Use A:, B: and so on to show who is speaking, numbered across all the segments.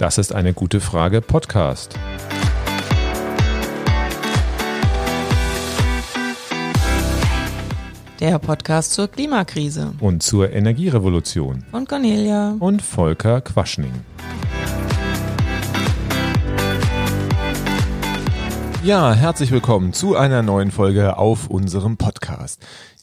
A: Das ist eine gute Frage Podcast.
B: Der Podcast zur Klimakrise
A: Und zur Energierevolution.
B: von Cornelia.
A: Und Volker Quaschning. Ja, herzlich willkommen zu einer neuen Folge auf unserem Podcast.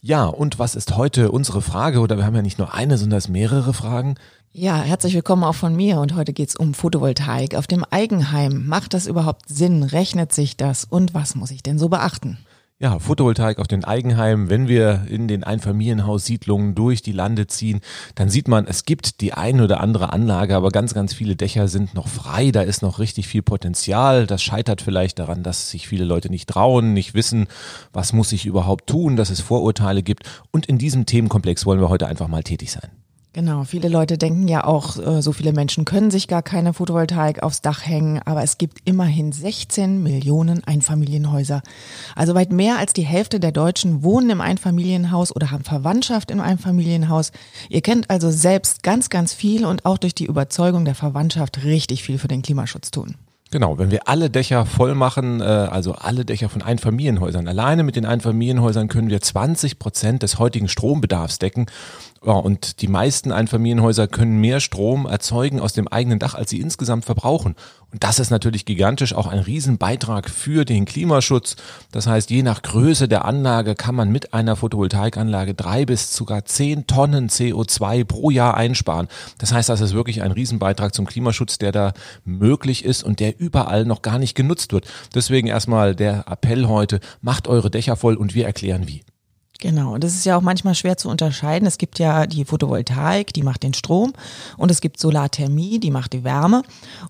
A: Ja, und was ist heute unsere Frage? Oder wir haben ja nicht nur eine, sondern es mehrere Fragen.
B: Ja, herzlich willkommen auch von mir und heute geht's um Photovoltaik auf dem Eigenheim. Macht das überhaupt Sinn? Rechnet sich das? Und was muss ich denn so beachten?
A: Ja, Photovoltaik auf den Eigenheimen. Wenn wir in den Einfamilienhaussiedlungen durch die Lande ziehen, dann sieht man, es gibt die eine oder andere Anlage, aber ganz, ganz viele Dächer sind noch frei. Da ist noch richtig viel Potenzial. Das scheitert vielleicht daran, dass sich viele Leute nicht trauen, nicht wissen, was muss ich überhaupt tun, dass es Vorurteile gibt. Und in diesem Themenkomplex wollen wir heute einfach mal tätig sein.
B: Genau, viele Leute denken ja auch, äh, so viele Menschen können sich gar keine Photovoltaik aufs Dach hängen, aber es gibt immerhin 16 Millionen Einfamilienhäuser. Also weit mehr als die Hälfte der Deutschen wohnen im Einfamilienhaus oder haben Verwandtschaft im Einfamilienhaus. Ihr kennt also selbst ganz, ganz viel und auch durch die Überzeugung der Verwandtschaft richtig viel für den Klimaschutz tun.
A: Genau, wenn wir alle Dächer voll machen, äh, also alle Dächer von Einfamilienhäusern, alleine mit den Einfamilienhäusern können wir 20 Prozent des heutigen Strombedarfs decken. Ja, und die meisten Einfamilienhäuser können mehr Strom erzeugen aus dem eigenen Dach, als sie insgesamt verbrauchen. Und das ist natürlich gigantisch, auch ein Riesenbeitrag für den Klimaschutz. Das heißt, je nach Größe der Anlage kann man mit einer Photovoltaikanlage drei bis sogar zehn Tonnen CO2 pro Jahr einsparen. Das heißt, das ist wirklich ein Riesenbeitrag zum Klimaschutz, der da möglich ist und der überall noch gar nicht genutzt wird. Deswegen erstmal der Appell heute, macht eure Dächer voll und wir erklären wie.
B: Genau, und das ist ja auch manchmal schwer zu unterscheiden. Es gibt ja die Photovoltaik, die macht den Strom und es gibt Solarthermie, die macht die Wärme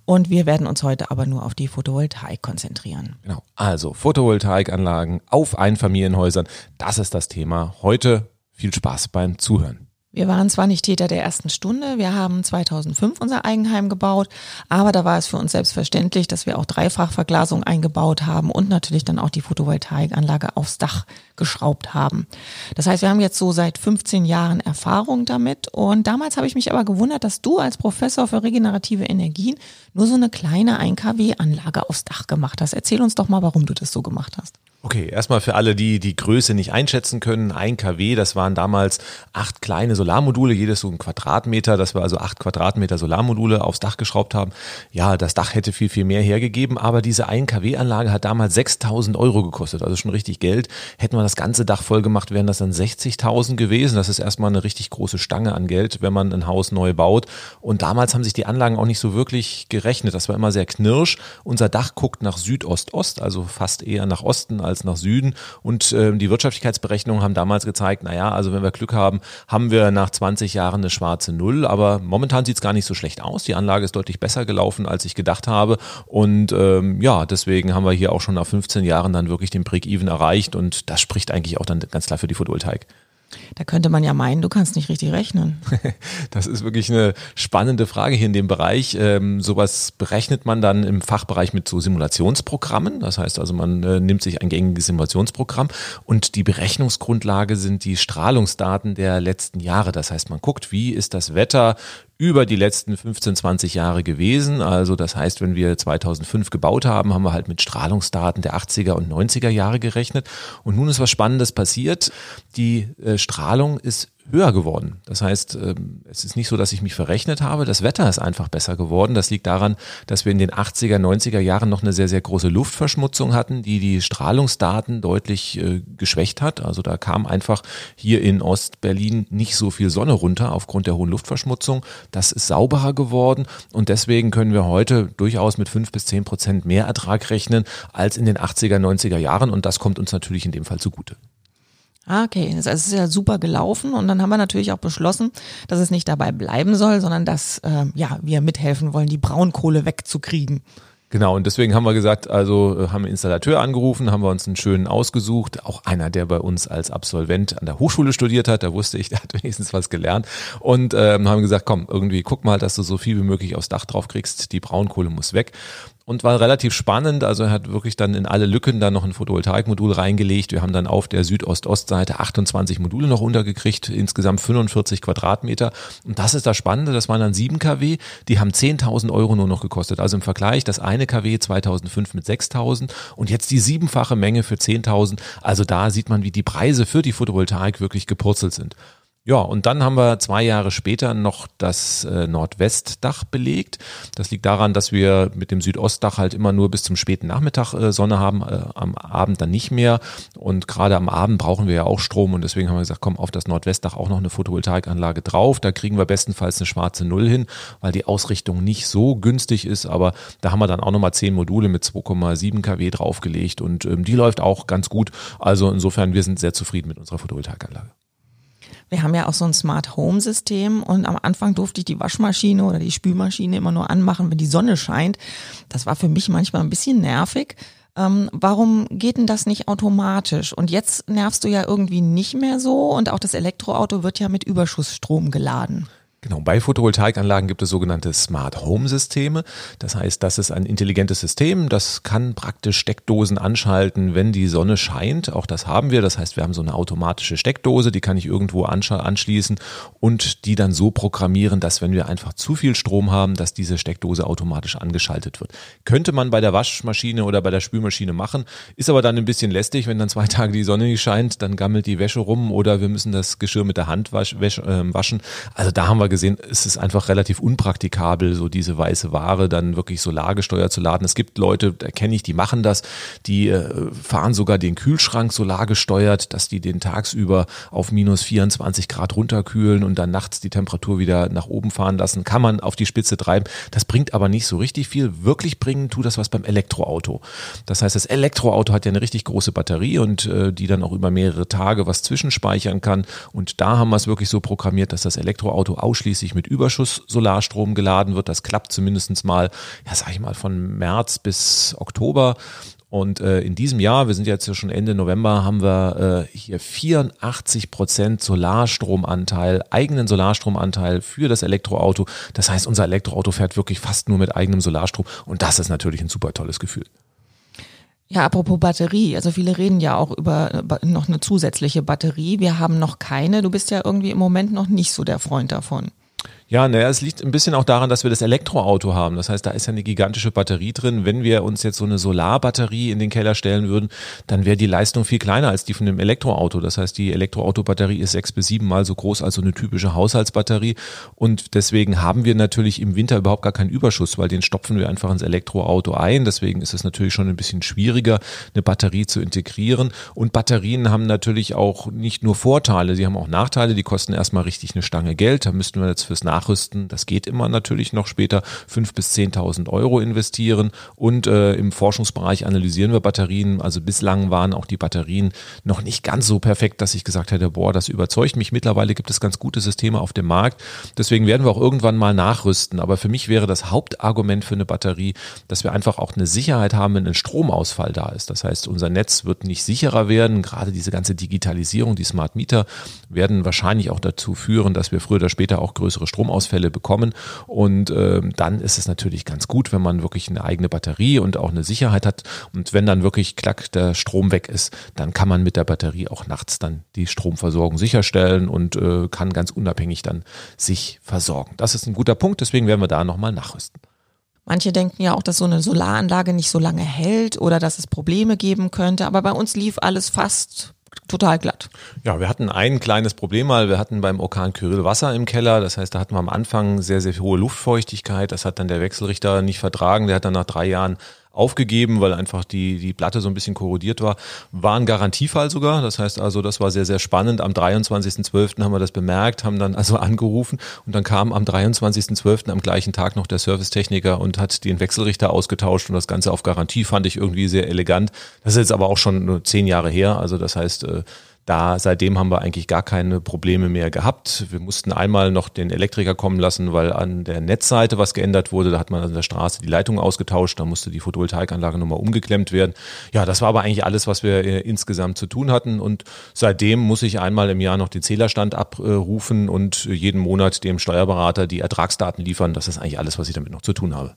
B: und wir werden uns heute aber nur auf die Photovoltaik konzentrieren.
A: Genau, also Photovoltaikanlagen auf Einfamilienhäusern, das ist das Thema heute. Viel Spaß beim Zuhören.
B: Wir waren zwar nicht Täter der ersten Stunde, wir haben 2005 unser Eigenheim gebaut, aber da war es für uns selbstverständlich, dass wir auch Dreifachverglasung eingebaut haben und natürlich dann auch die Photovoltaikanlage aufs Dach geschraubt haben. Das heißt, wir haben jetzt so seit 15 Jahren Erfahrung damit und damals habe ich mich aber gewundert, dass du als Professor für regenerative Energien nur so eine kleine 1 kW Anlage aufs Dach gemacht hast. Erzähl uns doch mal, warum du das so gemacht hast.
A: Okay, erstmal für alle, die die Größe nicht einschätzen können, ein kW, das waren damals acht kleine Solarmodule, jedes so ein Quadratmeter, dass wir also acht Quadratmeter Solarmodule aufs Dach geschraubt haben. Ja, das Dach hätte viel, viel mehr hergegeben, aber diese ein kW-Anlage hat damals 6000 Euro gekostet, also schon richtig Geld. Hätten wir das ganze Dach voll gemacht, wären das dann 60.000 gewesen. Das ist erstmal eine richtig große Stange an Geld, wenn man ein Haus neu baut. Und damals haben sich die Anlagen auch nicht so wirklich gerechnet. Das war immer sehr knirsch. Unser Dach guckt nach Südost-Ost, also fast eher nach Osten als nach Süden. Und äh, die Wirtschaftlichkeitsberechnungen haben damals gezeigt, naja, also wenn wir Glück haben, haben wir nach 20 Jahren eine schwarze Null. Aber momentan sieht es gar nicht so schlecht aus. Die Anlage ist deutlich besser gelaufen, als ich gedacht habe. Und ähm, ja, deswegen haben wir hier auch schon nach 15 Jahren dann wirklich den Break-Even erreicht. Und das spricht eigentlich auch dann ganz klar für die Photovoltaik.
B: Da könnte man ja meinen, du kannst nicht richtig rechnen.
A: Das ist wirklich eine spannende Frage hier in dem Bereich. Ähm, sowas berechnet man dann im Fachbereich mit so Simulationsprogrammen. Das heißt also, man äh, nimmt sich ein gängiges Simulationsprogramm und die Berechnungsgrundlage sind die Strahlungsdaten der letzten Jahre. Das heißt, man guckt, wie ist das Wetter über die letzten 15, 20 Jahre gewesen. Also das heißt, wenn wir 2005 gebaut haben, haben wir halt mit Strahlungsdaten der 80er und 90er Jahre gerechnet. Und nun ist was Spannendes passiert. Die äh, Strahlung ist höher geworden. Das heißt, ähm, es ist nicht so, dass ich mich verrechnet habe. Das Wetter ist einfach besser geworden. Das liegt daran, dass wir in den 80er, 90er Jahren noch eine sehr, sehr große Luftverschmutzung hatten, die die Strahlungsdaten deutlich äh, geschwächt hat. Also da kam einfach hier in Ostberlin nicht so viel Sonne runter aufgrund der hohen Luftverschmutzung. Das ist sauberer geworden und deswegen können wir heute durchaus mit fünf bis zehn Prozent mehr Ertrag rechnen als in den 80er, 90er Jahren und das kommt uns natürlich in dem Fall zugute.
B: Ah, okay, also es ist ja super gelaufen und dann haben wir natürlich auch beschlossen, dass es nicht dabei bleiben soll, sondern dass äh, ja wir mithelfen wollen, die Braunkohle wegzukriegen.
A: Genau, und deswegen haben wir gesagt, also äh, haben einen Installateur angerufen, haben wir uns einen schönen ausgesucht, auch einer, der bei uns als Absolvent an der Hochschule studiert hat, da wusste ich, der hat wenigstens was gelernt und ähm, haben gesagt, komm, irgendwie guck mal, dass du so viel wie möglich aufs Dach drauf kriegst, die Braunkohle muss weg. Und war relativ spannend. Also er hat wirklich dann in alle Lücken dann noch ein Photovoltaikmodul reingelegt. Wir haben dann auf der Südost-Ost-Seite 28 Module noch untergekriegt, insgesamt 45 Quadratmeter. Und das ist das Spannende, das waren dann 7 kW, die haben 10.000 Euro nur noch gekostet. Also im Vergleich das eine kW 2005 mit 6.000 und jetzt die siebenfache Menge für 10.000. Also da sieht man, wie die Preise für die Photovoltaik wirklich gepurzelt sind. Ja, und dann haben wir zwei Jahre später noch das äh, Nordwestdach belegt. Das liegt daran, dass wir mit dem Südostdach halt immer nur bis zum späten Nachmittag äh, Sonne haben, äh, am Abend dann nicht mehr. Und gerade am Abend brauchen wir ja auch Strom und deswegen haben wir gesagt, komm, auf das Nordwestdach auch noch eine Photovoltaikanlage drauf. Da kriegen wir bestenfalls eine schwarze Null hin, weil die Ausrichtung nicht so günstig ist. Aber da haben wir dann auch nochmal zehn Module mit 2,7 kW draufgelegt und ähm, die läuft auch ganz gut. Also insofern, wir sind sehr zufrieden mit unserer Photovoltaikanlage.
B: Wir haben ja auch so ein Smart Home System und am Anfang durfte ich die Waschmaschine oder die Spülmaschine immer nur anmachen, wenn die Sonne scheint. Das war für mich manchmal ein bisschen nervig. Ähm, warum geht denn das nicht automatisch? Und jetzt nervst du ja irgendwie nicht mehr so und auch das Elektroauto wird ja mit Überschussstrom geladen.
A: Genau, bei Photovoltaikanlagen gibt es sogenannte Smart Home Systeme. Das heißt, das ist ein intelligentes System, das kann praktisch Steckdosen anschalten, wenn die Sonne scheint. Auch das haben wir. Das heißt, wir haben so eine automatische Steckdose, die kann ich irgendwo anschließen und die dann so programmieren, dass wenn wir einfach zu viel Strom haben, dass diese Steckdose automatisch angeschaltet wird. Könnte man bei der Waschmaschine oder bei der Spülmaschine machen, ist aber dann ein bisschen lästig, wenn dann zwei Tage die Sonne nicht scheint, dann gammelt die Wäsche rum oder wir müssen das Geschirr mit der Hand ähm, waschen. Also da haben wir gesehen, es ist einfach relativ unpraktikabel, so diese weiße Ware dann wirklich solargesteuert zu laden. Es gibt Leute, da kenne ich, die machen das, die äh, fahren sogar den Kühlschrank solargesteuert, dass die den tagsüber auf minus 24 Grad runterkühlen und dann nachts die Temperatur wieder nach oben fahren lassen. Kann man auf die Spitze treiben. Das bringt aber nicht so richtig viel. Wirklich bringen tut das was beim Elektroauto. Das heißt, das Elektroauto hat ja eine richtig große Batterie und äh, die dann auch über mehrere Tage was zwischenspeichern kann. Und da haben wir es wirklich so programmiert, dass das Elektroauto aus ausschließlich mit Überschuss Solarstrom geladen wird. Das klappt zumindest mal, ja, sag ich mal, von März bis Oktober. Und äh, in diesem Jahr, wir sind jetzt ja schon Ende November, haben wir äh, hier 84 Prozent Solarstromanteil, eigenen Solarstromanteil für das Elektroauto. Das heißt, unser Elektroauto fährt wirklich fast nur mit eigenem Solarstrom. Und das ist natürlich ein super tolles Gefühl.
B: Ja, apropos Batterie. Also viele reden ja auch über noch eine zusätzliche Batterie. Wir haben noch keine. Du bist ja irgendwie im Moment noch nicht so der Freund davon.
A: Ja, naja, es liegt ein bisschen auch daran, dass wir das Elektroauto haben. Das heißt, da ist ja eine gigantische Batterie drin. Wenn wir uns jetzt so eine Solarbatterie in den Keller stellen würden, dann wäre die Leistung viel kleiner als die von dem Elektroauto. Das heißt, die Elektroautobatterie ist sechs bis sieben Mal so groß als so eine typische Haushaltsbatterie. Und deswegen haben wir natürlich im Winter überhaupt gar keinen Überschuss, weil den stopfen wir einfach ins Elektroauto ein. Deswegen ist es natürlich schon ein bisschen schwieriger, eine Batterie zu integrieren. Und Batterien haben natürlich auch nicht nur Vorteile, sie haben auch Nachteile. Die kosten erstmal richtig eine Stange Geld. Da müssten wir jetzt fürs Nach nachrüsten. Das geht immer natürlich noch später. fünf bis zehntausend Euro investieren. Und äh, im Forschungsbereich analysieren wir Batterien. Also bislang waren auch die Batterien noch nicht ganz so perfekt, dass ich gesagt hätte, boah, das überzeugt mich. Mittlerweile gibt es ganz gute Systeme auf dem Markt. Deswegen werden wir auch irgendwann mal nachrüsten. Aber für mich wäre das Hauptargument für eine Batterie, dass wir einfach auch eine Sicherheit haben, wenn ein Stromausfall da ist. Das heißt, unser Netz wird nicht sicherer werden. Gerade diese ganze Digitalisierung, die Smart Meter werden wahrscheinlich auch dazu führen, dass wir früher oder später auch größere Strom Stromausfälle bekommen. Und äh, dann ist es natürlich ganz gut, wenn man wirklich eine eigene Batterie und auch eine Sicherheit hat. Und wenn dann wirklich klack der Strom weg ist, dann kann man mit der Batterie auch nachts dann die Stromversorgung sicherstellen und äh, kann ganz unabhängig dann sich versorgen. Das ist ein guter Punkt, deswegen werden wir da nochmal nachrüsten.
B: Manche denken ja auch, dass so eine Solaranlage nicht so lange hält oder dass es Probleme geben könnte. Aber bei uns lief alles fast total glatt.
A: Ja, wir hatten ein kleines Problem mal. Wir hatten beim Orkan Kyrill Wasser im Keller. Das heißt, da hatten wir am Anfang sehr, sehr hohe Luftfeuchtigkeit. Das hat dann der Wechselrichter nicht vertragen. Der hat dann nach drei Jahren aufgegeben, weil einfach die, die Platte so ein bisschen korrodiert war. War ein Garantiefall sogar. Das heißt also, das war sehr, sehr spannend. Am 23.12. haben wir das bemerkt, haben dann also angerufen und dann kam am 23.12. am gleichen Tag noch der Servicetechniker und hat den Wechselrichter ausgetauscht und das Ganze auf Garantie fand ich irgendwie sehr elegant. Das ist jetzt aber auch schon nur zehn Jahre her. Also das heißt, äh, da seitdem haben wir eigentlich gar keine Probleme mehr gehabt. Wir mussten einmal noch den Elektriker kommen lassen, weil an der Netzseite was geändert wurde. Da hat man an der Straße die Leitung ausgetauscht. Da musste die Photovoltaikanlage nochmal umgeklemmt werden. Ja, das war aber eigentlich alles, was wir äh, insgesamt zu tun hatten. Und seitdem muss ich einmal im Jahr noch den Zählerstand abrufen und jeden Monat dem Steuerberater die Ertragsdaten liefern. Das ist eigentlich alles, was ich damit noch zu tun habe.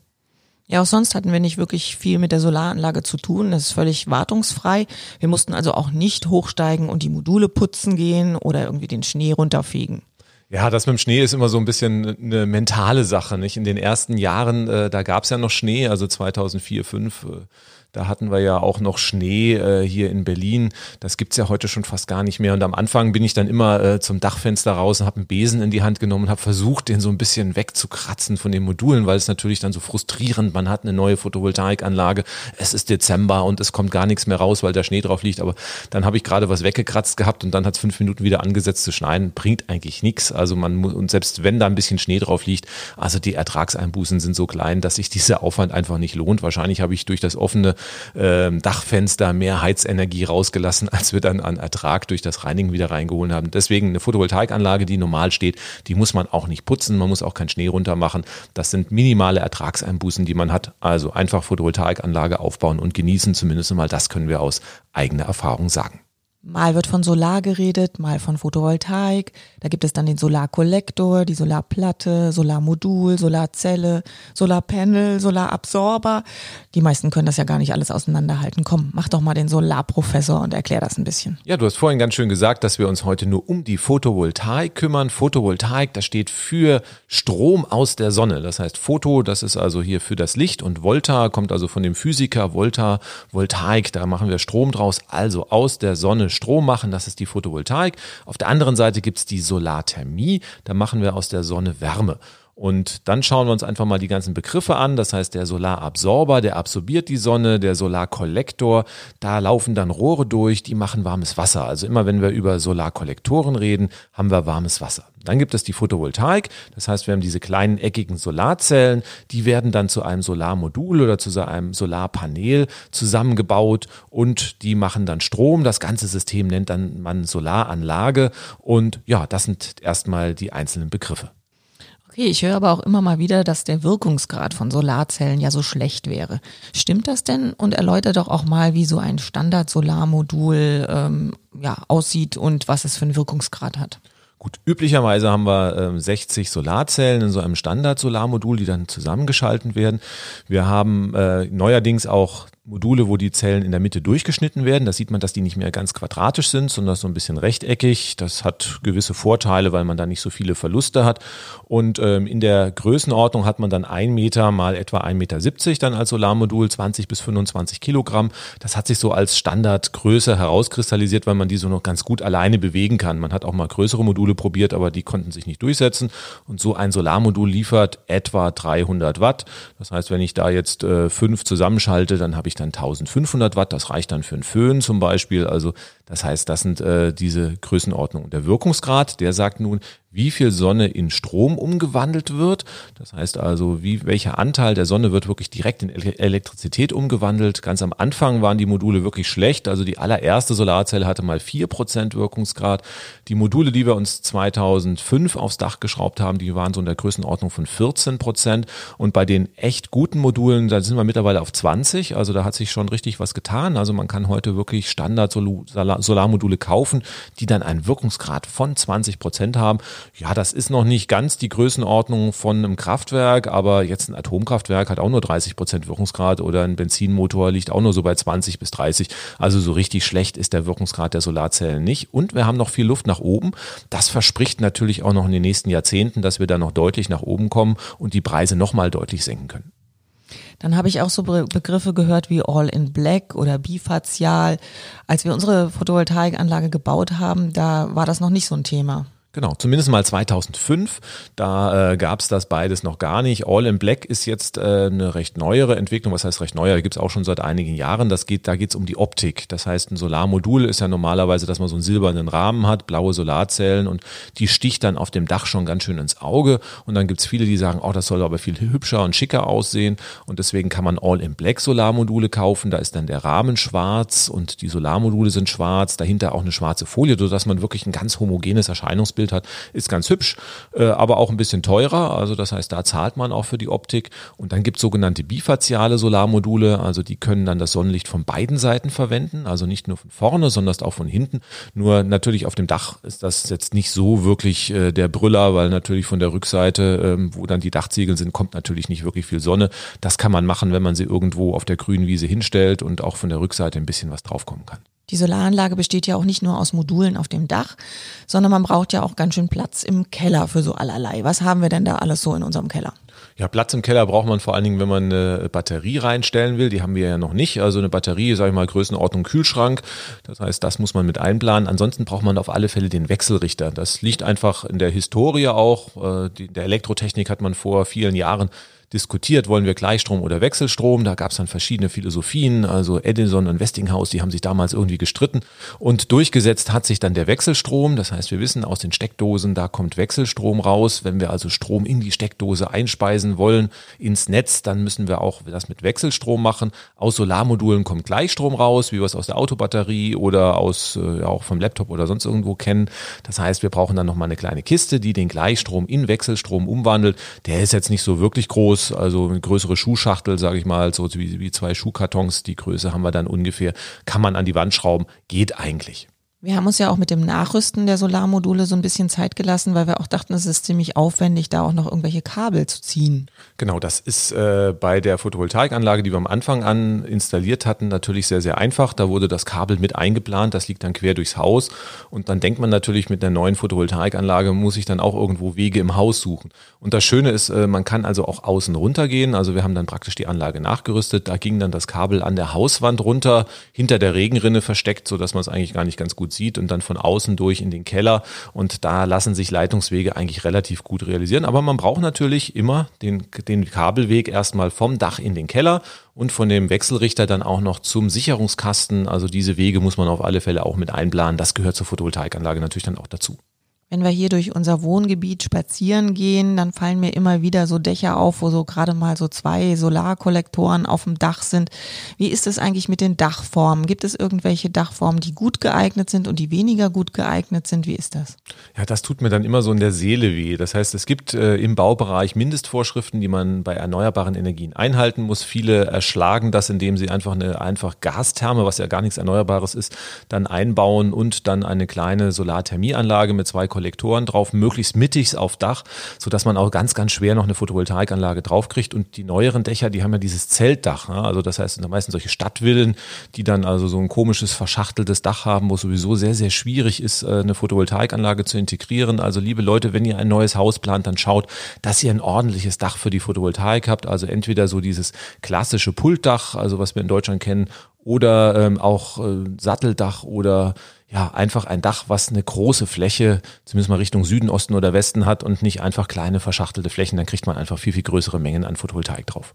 B: Ja, auch sonst hatten wir nicht wirklich viel mit der Solaranlage zu tun. Das ist völlig wartungsfrei. Wir mussten also auch nicht hochsteigen und die Module putzen gehen oder irgendwie den Schnee runterfegen.
A: Ja, das mit dem Schnee ist immer so ein bisschen eine mentale Sache. Nicht? In den ersten Jahren, äh, da gab es ja noch Schnee, also 2004, 2005. Äh, da hatten wir ja auch noch Schnee äh, hier in Berlin. Das gibt's ja heute schon fast gar nicht mehr. Und am Anfang bin ich dann immer äh, zum Dachfenster raus und habe einen Besen in die Hand genommen und habe versucht, den so ein bisschen wegzukratzen von den Modulen, weil es natürlich dann so frustrierend, man hat eine neue Photovoltaikanlage, es ist Dezember und es kommt gar nichts mehr raus, weil der Schnee drauf liegt. Aber dann habe ich gerade was weggekratzt gehabt und dann hat es fünf Minuten wieder angesetzt zu schneiden. Bringt eigentlich nichts. Also man muss, und selbst wenn da ein bisschen Schnee drauf liegt, also die Ertragseinbußen sind so klein, dass sich dieser Aufwand einfach nicht lohnt. Wahrscheinlich habe ich durch das offene äh, Dachfenster mehr Heizenergie rausgelassen, als wir dann an Ertrag durch das Reinigen wieder reingeholt haben. Deswegen eine Photovoltaikanlage, die normal steht, die muss man auch nicht putzen, man muss auch keinen Schnee runter machen. Das sind minimale Ertragseinbußen, die man hat. Also einfach Photovoltaikanlage aufbauen und genießen, zumindest mal das können wir aus eigener Erfahrung sagen.
B: Mal wird von Solar geredet, mal von Photovoltaik. Da gibt es dann den Solarkollektor, die Solarplatte, Solarmodul, Solarzelle, Solarpanel, Solarabsorber. Die meisten können das ja gar nicht alles auseinanderhalten. Komm, mach doch mal den Solarprofessor und erklär das ein bisschen.
A: Ja, du hast vorhin ganz schön gesagt, dass wir uns heute nur um die Photovoltaik kümmern. Photovoltaik, das steht für Strom aus der Sonne. Das heißt, Photo, das ist also hier für das Licht und Volta kommt also von dem Physiker Volta, Voltaik, da machen wir Strom draus, also aus der Sonne Strom machen, das ist die Photovoltaik. Auf der anderen Seite gibt's die Solarthermie, da machen wir aus der Sonne Wärme. Und dann schauen wir uns einfach mal die ganzen Begriffe an. Das heißt, der Solarabsorber, der absorbiert die Sonne, der Solarkollektor, da laufen dann Rohre durch, die machen warmes Wasser. Also immer wenn wir über Solarkollektoren reden, haben wir warmes Wasser. Dann gibt es die Photovoltaik, das heißt, wir haben diese kleinen eckigen Solarzellen, die werden dann zu einem Solarmodul oder zu einem Solarpanel zusammengebaut und die machen dann Strom. Das ganze System nennt dann man Solaranlage und ja, das sind erstmal die einzelnen Begriffe.
B: Okay, ich höre aber auch immer mal wieder, dass der Wirkungsgrad von Solarzellen ja so schlecht wäre. Stimmt das denn? Und erläutert doch auch mal, wie so ein Standard-Solarmodul ähm, ja, aussieht und was es für einen Wirkungsgrad hat.
A: Gut, üblicherweise haben wir äh, 60 Solarzellen in so einem Standard-Solarmodul, die dann zusammengeschalten werden. Wir haben äh, neuerdings auch Module, wo die Zellen in der Mitte durchgeschnitten werden. Da sieht man, dass die nicht mehr ganz quadratisch sind, sondern so ein bisschen rechteckig. Das hat gewisse Vorteile, weil man da nicht so viele Verluste hat. Und ähm, in der Größenordnung hat man dann ein Meter mal etwa ein Meter siebzig dann als Solarmodul, 20 bis 25 Kilogramm. Das hat sich so als Standardgröße herauskristallisiert, weil man die so noch ganz gut alleine bewegen kann. Man hat auch mal größere Module probiert, aber die konnten sich nicht durchsetzen. Und so ein Solarmodul liefert etwa 300 Watt. Das heißt, wenn ich da jetzt äh, fünf zusammenschalte, dann habe ich dann 1500 Watt, das reicht dann für einen Föhn zum Beispiel. Also das heißt, das sind äh, diese Größenordnungen. Der Wirkungsgrad, der sagt nun, wie viel Sonne in Strom umgewandelt wird. Das heißt also, wie, welcher Anteil der Sonne wird wirklich direkt in Elektrizität umgewandelt. Ganz am Anfang waren die Module wirklich schlecht. Also die allererste Solarzelle hatte mal vier Prozent Wirkungsgrad. Die Module, die wir uns 2005 aufs Dach geschraubt haben, die waren so in der Größenordnung von 14 Prozent. Und bei den echt guten Modulen, da sind wir mittlerweile auf 20. Also da hat sich schon richtig was getan. Also man kann heute wirklich Standard-Solarmodule kaufen, die dann einen Wirkungsgrad von 20 Prozent haben. Ja, das ist noch nicht ganz die Größenordnung von einem Kraftwerk, aber jetzt ein Atomkraftwerk hat auch nur 30 Prozent Wirkungsgrad oder ein Benzinmotor liegt auch nur so bei 20 bis 30. Also so richtig schlecht ist der Wirkungsgrad der Solarzellen nicht. Und wir haben noch viel Luft nach oben. Das verspricht natürlich auch noch in den nächsten Jahrzehnten, dass wir da noch deutlich nach oben kommen und die Preise nochmal deutlich senken können.
B: Dann habe ich auch so Begriffe gehört wie All in Black oder Bifazial. Als wir unsere Photovoltaikanlage gebaut haben, da war das noch nicht so ein Thema.
A: Genau, zumindest mal 2005. Da äh, gab es das beides noch gar nicht. All in Black ist jetzt äh, eine recht neuere Entwicklung. Was heißt recht neuer? Gibt es auch schon seit einigen Jahren. Das geht, da geht es um die Optik. Das heißt, ein Solarmodul ist ja normalerweise, dass man so einen silbernen Rahmen hat, blaue Solarzellen und die sticht dann auf dem Dach schon ganz schön ins Auge. Und dann gibt es viele, die sagen, oh, das soll aber viel hübscher und schicker aussehen. Und deswegen kann man All in Black Solarmodule kaufen. Da ist dann der Rahmen schwarz und die Solarmodule sind schwarz. Dahinter auch eine schwarze Folie, sodass man wirklich ein ganz homogenes Erscheinungsbild Bild hat, ist ganz hübsch, äh, aber auch ein bisschen teurer. Also das heißt, da zahlt man auch für die Optik. Und dann gibt es sogenannte bifaziale Solarmodule, also die können dann das Sonnenlicht von beiden Seiten verwenden, also nicht nur von vorne, sondern auch von hinten. Nur natürlich auf dem Dach ist das jetzt nicht so wirklich äh, der Brüller, weil natürlich von der Rückseite, ähm, wo dann die Dachziegel sind, kommt natürlich nicht wirklich viel Sonne. Das kann man machen, wenn man sie irgendwo auf der grünen Wiese hinstellt und auch von der Rückseite ein bisschen was draufkommen kann.
B: Die Solaranlage besteht ja auch nicht nur aus Modulen auf dem Dach, sondern man braucht ja auch ganz schön Platz im Keller für so allerlei. Was haben wir denn da alles so in unserem Keller?
A: Ja, Platz im Keller braucht man vor allen Dingen, wenn man eine Batterie reinstellen will. Die haben wir ja noch nicht. Also eine Batterie, sage ich mal, Größenordnung Kühlschrank. Das heißt, das muss man mit einplanen. Ansonsten braucht man auf alle Fälle den Wechselrichter. Das liegt einfach in der Historie auch. Äh, der Elektrotechnik hat man vor vielen Jahren diskutiert, wollen wir Gleichstrom oder Wechselstrom. Da gab es dann verschiedene Philosophien. Also Edison und Westinghouse, die haben sich damals irgendwie gestritten. Und durchgesetzt hat sich dann der Wechselstrom. Das heißt, wir wissen aus den Steckdosen, da kommt Wechselstrom raus. Wenn wir also Strom in die Steckdose einspeisen wollen, ins Netz, dann müssen wir auch das mit Wechselstrom machen. Aus Solarmodulen kommt Gleichstrom raus, wie wir es aus der Autobatterie oder aus äh, auch vom Laptop oder sonst irgendwo kennen. Das heißt, wir brauchen dann nochmal eine kleine Kiste, die den Gleichstrom in Wechselstrom umwandelt. Der ist jetzt nicht so wirklich groß groß, also eine größere Schuhschachtel, sage ich mal, so wie, wie zwei Schuhkartons, die Größe haben wir dann ungefähr, kann man an die Wand schrauben, geht eigentlich.
B: Wir haben uns ja auch mit dem Nachrüsten der Solarmodule so ein bisschen Zeit gelassen, weil wir auch dachten, es ist ziemlich aufwendig, da auch noch irgendwelche Kabel zu ziehen.
A: Genau, das ist äh, bei der Photovoltaikanlage, die wir am Anfang an installiert hatten, natürlich sehr, sehr einfach. Da wurde das Kabel mit eingeplant, das liegt dann quer durchs Haus. Und dann denkt man natürlich, mit der neuen Photovoltaikanlage muss ich dann auch irgendwo Wege im Haus suchen. Und das Schöne ist, äh, man kann also auch außen runtergehen. Also wir haben dann praktisch die Anlage nachgerüstet. Da ging dann das Kabel an der Hauswand runter, hinter der Regenrinne versteckt, sodass man es eigentlich gar nicht ganz gut sieht und dann von außen durch in den Keller. Und da lassen sich Leitungswege eigentlich relativ gut realisieren. Aber man braucht natürlich immer den, den Kabelweg erstmal vom Dach in den Keller und von dem Wechselrichter dann auch noch zum Sicherungskasten. Also diese Wege muss man auf alle Fälle auch mit einplanen. Das gehört zur Photovoltaikanlage natürlich dann auch dazu.
B: Wenn wir hier durch unser Wohngebiet spazieren gehen, dann fallen mir immer wieder so Dächer auf, wo so gerade mal so zwei Solarkollektoren auf dem Dach sind. Wie ist es eigentlich mit den Dachformen? Gibt es irgendwelche Dachformen, die gut geeignet sind und die weniger gut geeignet sind? Wie ist das?
A: Ja, das tut mir dann immer so in der Seele weh. Das heißt, es gibt äh, im Baubereich Mindestvorschriften, die man bei erneuerbaren Energien einhalten muss. Viele erschlagen das, indem sie einfach eine einfach Gastherme, was ja gar nichts Erneuerbares ist, dann einbauen und dann eine kleine Solarthermieanlage mit zwei Kollektoren drauf, möglichst mittig auf Dach, sodass man auch ganz, ganz schwer noch eine Photovoltaikanlage draufkriegt. Und die neueren Dächer, die haben ja dieses Zeltdach. Ne? Also das heißt, meistens solche Stadtvillen, die dann also so ein komisches, verschachteltes Dach haben, wo es sowieso sehr, sehr schwierig ist, äh, eine Photovoltaikanlage zu integrieren. Also liebe Leute, wenn ihr ein neues Haus plant, dann schaut, dass ihr ein ordentliches Dach für die Photovoltaik habt. Also entweder so dieses klassische Pultdach, also was wir in Deutschland kennen, oder ähm, auch äh, Satteldach oder ja, einfach ein Dach, was eine große Fläche, zumindest mal Richtung Süden, Osten oder Westen hat und nicht einfach kleine verschachtelte Flächen, dann kriegt man einfach viel, viel größere Mengen an Photovoltaik drauf.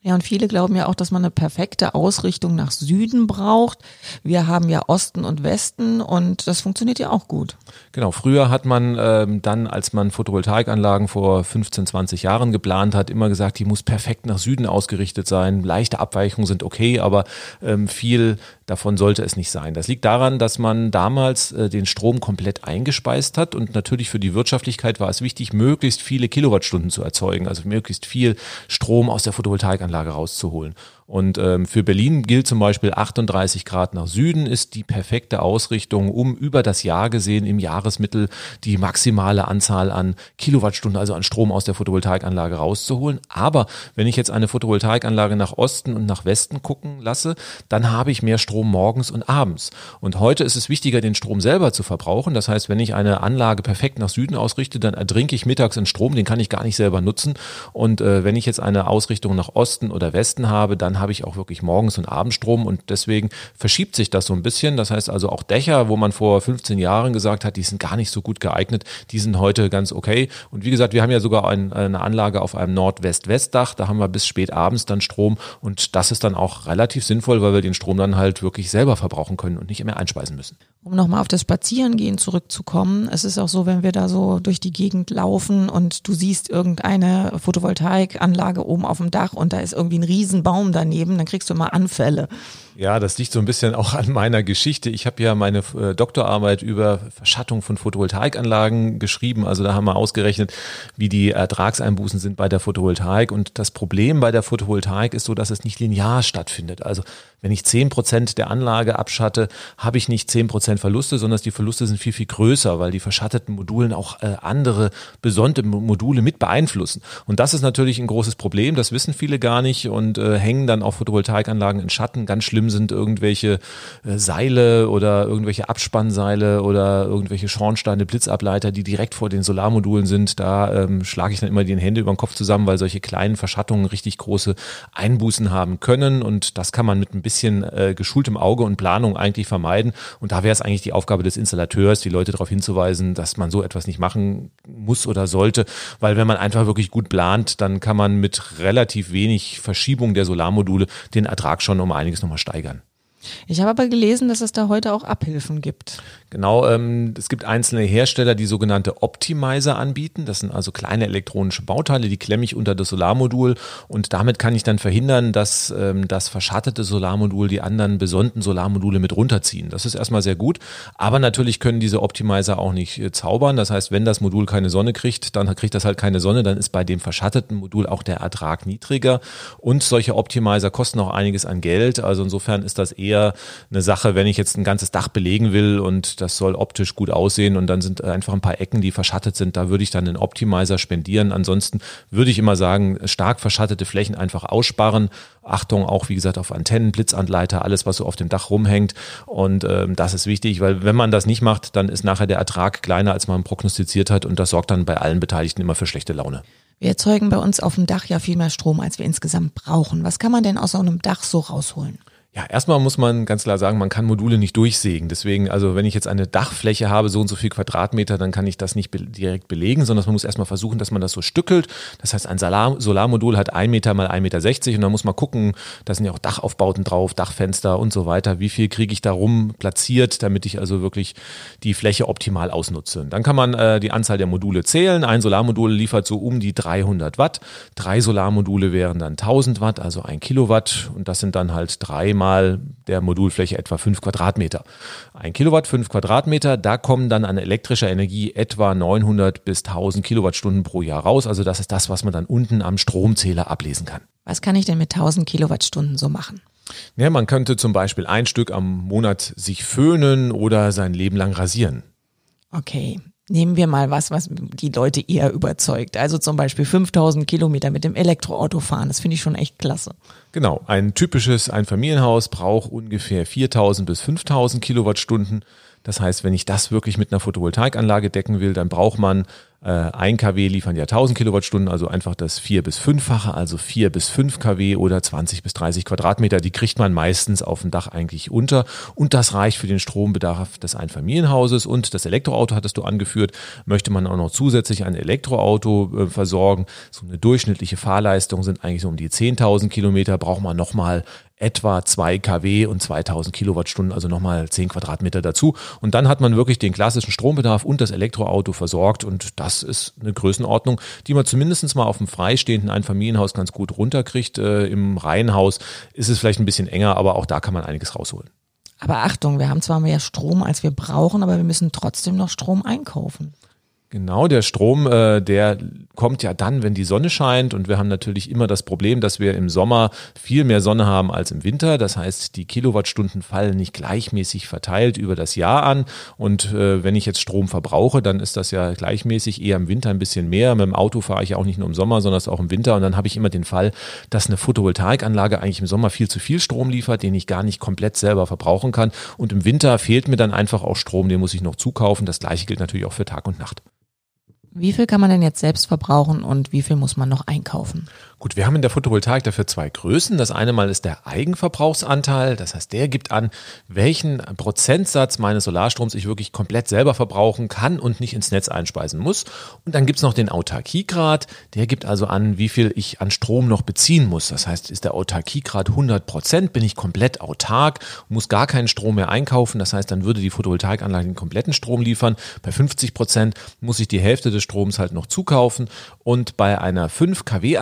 B: Ja, und viele glauben ja auch, dass man eine perfekte Ausrichtung nach Süden braucht. Wir haben ja Osten und Westen und das funktioniert ja auch gut.
A: Genau, früher hat man ähm, dann, als man Photovoltaikanlagen vor 15, 20 Jahren geplant hat, immer gesagt, die muss perfekt nach Süden ausgerichtet sein. Leichte Abweichungen sind okay, aber ähm, viel Davon sollte es nicht sein. Das liegt daran, dass man damals äh, den Strom komplett eingespeist hat und natürlich für die Wirtschaftlichkeit war es wichtig, möglichst viele Kilowattstunden zu erzeugen, also möglichst viel Strom aus der Photovoltaikanlage rauszuholen. Und ähm, für Berlin gilt zum Beispiel 38 Grad nach Süden ist die perfekte Ausrichtung, um über das Jahr gesehen im Jahresmittel die maximale Anzahl an Kilowattstunden, also an Strom aus der Photovoltaikanlage rauszuholen. Aber wenn ich jetzt eine Photovoltaikanlage nach Osten und nach Westen gucken lasse, dann habe ich mehr Strom morgens und abends. Und heute ist es wichtiger, den Strom selber zu verbrauchen. Das heißt, wenn ich eine Anlage perfekt nach Süden ausrichte, dann ertrinke ich mittags in Strom, den kann ich gar nicht selber nutzen. Und äh, wenn ich jetzt eine Ausrichtung nach Osten oder Westen habe, dann habe ich auch wirklich Morgens- und Abendstrom und deswegen verschiebt sich das so ein bisschen. Das heißt also auch Dächer, wo man vor 15 Jahren gesagt hat, die sind gar nicht so gut geeignet, die sind heute ganz okay. Und wie gesagt, wir haben ja sogar ein, eine Anlage auf einem Nord-West-West-Dach, da haben wir bis spät abends dann Strom und das ist dann auch relativ sinnvoll, weil wir den Strom dann halt wirklich selber verbrauchen können und nicht mehr einspeisen müssen.
B: Um nochmal auf das Spazierengehen zurückzukommen, es ist auch so, wenn wir da so durch die Gegend laufen und du siehst irgendeine Photovoltaikanlage oben auf dem Dach und da ist irgendwie ein Riesenbaum daneben, dann kriegst du immer Anfälle.
A: Ja, das liegt so ein bisschen auch an meiner Geschichte. Ich habe ja meine äh, Doktorarbeit über Verschattung von Photovoltaikanlagen geschrieben. Also da haben wir ausgerechnet, wie die Ertragseinbußen sind bei der Photovoltaik. Und das Problem bei der Photovoltaik ist so, dass es nicht linear stattfindet. Also wenn ich zehn Prozent der Anlage abschatte, habe ich nicht zehn Prozent Verluste, sondern die Verluste sind viel, viel größer, weil die verschatteten Modulen auch äh, andere besondere Module mit beeinflussen. Und das ist natürlich ein großes Problem. Das wissen viele gar nicht und äh, hängen dann auf Photovoltaikanlagen in Schatten. Ganz schlimm sind irgendwelche äh, Seile oder irgendwelche Abspannseile oder irgendwelche Schornsteine, Blitzableiter, die direkt vor den Solarmodulen sind. Da ähm, schlage ich dann immer die Hände über den Kopf zusammen, weil solche kleinen Verschattungen richtig große Einbußen haben können. Und das kann man mit ein bisschen äh, geschultem Auge und Planung eigentlich vermeiden. Und da wäre es eigentlich die Aufgabe des Installateurs, die Leute darauf hinzuweisen, dass man so etwas nicht machen muss oder sollte. Weil wenn man einfach wirklich gut plant, dann kann man mit relativ wenig Verschiebung der Solarmodule den Ertrag schon um einiges nochmal steigern.
B: Ich habe aber gelesen, dass es da heute auch Abhilfen gibt.
A: Genau, ähm, es gibt einzelne Hersteller, die sogenannte Optimizer anbieten. Das sind also kleine elektronische Bauteile, die klemme ich unter das Solarmodul und damit kann ich dann verhindern, dass ähm, das verschattete Solarmodul die anderen besonnten Solarmodule mit runterziehen. Das ist erstmal sehr gut, aber natürlich können diese Optimizer auch nicht äh, zaubern. Das heißt, wenn das Modul keine Sonne kriegt, dann kriegt das halt keine Sonne, dann ist bei dem verschatteten Modul auch der Ertrag niedriger und solche Optimizer kosten auch einiges an Geld. Also insofern ist das eher eine Sache, wenn ich jetzt ein ganzes Dach belegen will und das soll optisch gut aussehen und dann sind einfach ein paar Ecken, die verschattet sind, da würde ich dann den Optimizer spendieren. Ansonsten würde ich immer sagen, stark verschattete Flächen einfach aussparen. Achtung auch, wie gesagt, auf Antennen, Blitzanleiter, alles, was so auf dem Dach rumhängt. Und ähm, das ist wichtig, weil wenn man das nicht macht, dann ist nachher der Ertrag kleiner, als man prognostiziert hat und das sorgt dann bei allen Beteiligten immer für schlechte Laune.
B: Wir erzeugen bei uns auf dem Dach ja viel mehr Strom, als wir insgesamt brauchen. Was kann man denn aus so einem Dach so rausholen?
A: Ja, erstmal muss man ganz klar sagen, man kann Module nicht durchsägen. Deswegen, also wenn ich jetzt eine Dachfläche habe, so und so viel Quadratmeter, dann kann ich das nicht be direkt belegen, sondern man muss erstmal versuchen, dass man das so stückelt. Das heißt, ein Solar Solarmodul hat ein Meter mal ein Meter sechzig und dann muss man gucken, da sind ja auch Dachaufbauten drauf, Dachfenster und so weiter. Wie viel kriege ich da rum platziert, damit ich also wirklich die Fläche optimal ausnutze. Dann kann man äh, die Anzahl der Module zählen. Ein Solarmodul liefert so um die 300 Watt. Drei Solarmodule wären dann 1000 Watt, also ein Kilowatt und das sind dann halt drei mal der Modulfläche etwa 5 Quadratmeter. Ein Kilowatt, 5 Quadratmeter, da kommen dann an elektrischer Energie etwa 900 bis 1000 Kilowattstunden pro Jahr raus. Also das ist das, was man dann unten am Stromzähler ablesen kann.
B: Was kann ich denn mit 1000 Kilowattstunden so machen?
A: Ja, man könnte zum Beispiel ein Stück am Monat sich föhnen oder sein Leben lang rasieren.
B: Okay, Nehmen wir mal was, was die Leute eher überzeugt. Also zum Beispiel 5000 Kilometer mit dem Elektroauto fahren. Das finde ich schon echt klasse.
A: Genau. Ein typisches Einfamilienhaus braucht ungefähr 4000 bis 5000 Kilowattstunden. Das heißt, wenn ich das wirklich mit einer Photovoltaikanlage decken will, dann braucht man 1 kW liefern ja 1000 Kilowattstunden, also einfach das 4 bis 5-fache, also 4 bis 5 kW oder 20 bis 30 Quadratmeter. Die kriegt man meistens auf dem Dach eigentlich unter. Und das reicht für den Strombedarf des Einfamilienhauses. Und das Elektroauto hattest du angeführt. Möchte man auch noch zusätzlich ein Elektroauto äh, versorgen. So eine durchschnittliche Fahrleistung sind eigentlich so um die 10.000 Kilometer. Braucht man nochmal etwa 2 kW und 2000 Kilowattstunden, also nochmal 10 Quadratmeter dazu. Und dann hat man wirklich den klassischen Strombedarf und das Elektroauto versorgt. Und das ist eine Größenordnung, die man zumindest mal auf dem freistehenden Einfamilienhaus ganz gut runterkriegt. Äh, Im Reihenhaus ist es vielleicht ein bisschen enger, aber auch da kann man einiges rausholen.
B: Aber Achtung, wir haben zwar mehr Strom, als wir brauchen, aber wir müssen trotzdem noch Strom einkaufen.
A: Genau, der Strom, äh, der kommt ja dann, wenn die Sonne scheint und wir haben natürlich immer das Problem, dass wir im Sommer viel mehr Sonne haben als im Winter. Das heißt, die Kilowattstunden fallen nicht gleichmäßig verteilt über das Jahr an und äh, wenn ich jetzt Strom verbrauche, dann ist das ja gleichmäßig eher im Winter ein bisschen mehr. Mit dem Auto fahre ich ja auch nicht nur im Sommer, sondern auch im Winter und dann habe ich immer den Fall, dass eine Photovoltaikanlage eigentlich im Sommer viel zu viel Strom liefert, den ich gar nicht komplett selber verbrauchen kann und im Winter fehlt mir dann einfach auch Strom, den muss ich noch zukaufen. Das gleiche gilt natürlich auch für Tag und Nacht.
B: Wie viel kann man denn jetzt selbst verbrauchen und wie viel muss man noch einkaufen?
A: Gut, wir haben in der Photovoltaik dafür zwei Größen. Das eine Mal ist der Eigenverbrauchsanteil. Das heißt, der gibt an, welchen Prozentsatz meines Solarstroms ich wirklich komplett selber verbrauchen kann und nicht ins Netz einspeisen muss. Und dann gibt's noch den Autarkiegrad. Der gibt also an, wie viel ich an Strom noch beziehen muss. Das heißt, ist der Autarkiegrad 100 Prozent, bin ich komplett autark, muss gar keinen Strom mehr einkaufen. Das heißt, dann würde die Photovoltaikanlage den kompletten Strom liefern. Bei 50 Prozent muss ich die Hälfte des Stroms halt noch zukaufen. Und bei einer 5 kW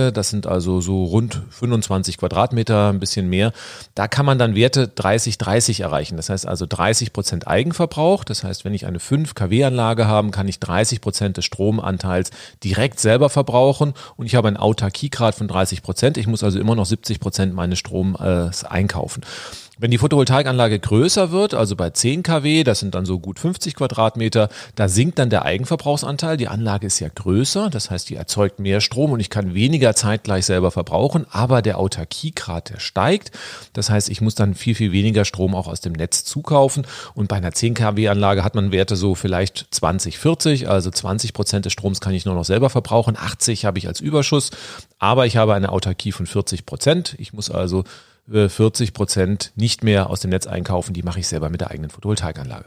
A: Anlage das sind also so rund 25 Quadratmeter, ein bisschen mehr. Da kann man dann Werte 30, 30 erreichen. Das heißt also 30 Prozent Eigenverbrauch. Das heißt, wenn ich eine 5 kW Anlage habe, kann ich 30 Prozent des Stromanteils direkt selber verbrauchen und ich habe einen Autarkiegrad von 30 Prozent. Ich muss also immer noch 70 Prozent meines Stroms äh, einkaufen. Wenn die Photovoltaikanlage größer wird, also bei 10 kW, das sind dann so gut 50 Quadratmeter, da sinkt dann der Eigenverbrauchsanteil. Die Anlage ist ja größer, das heißt, die erzeugt mehr Strom und ich kann weniger zeitgleich selber verbrauchen, aber der Autarkiegrad, der steigt. Das heißt, ich muss dann viel, viel weniger Strom auch aus dem Netz zukaufen. Und bei einer 10 kW Anlage hat man Werte so vielleicht 20, 40, also 20 Prozent des Stroms kann ich nur noch selber verbrauchen, 80 habe ich als Überschuss, aber ich habe eine Autarkie von 40 Prozent. Ich muss also 40 Prozent nicht mehr aus dem Netz einkaufen, die mache ich selber mit der eigenen Photovoltaikanlage.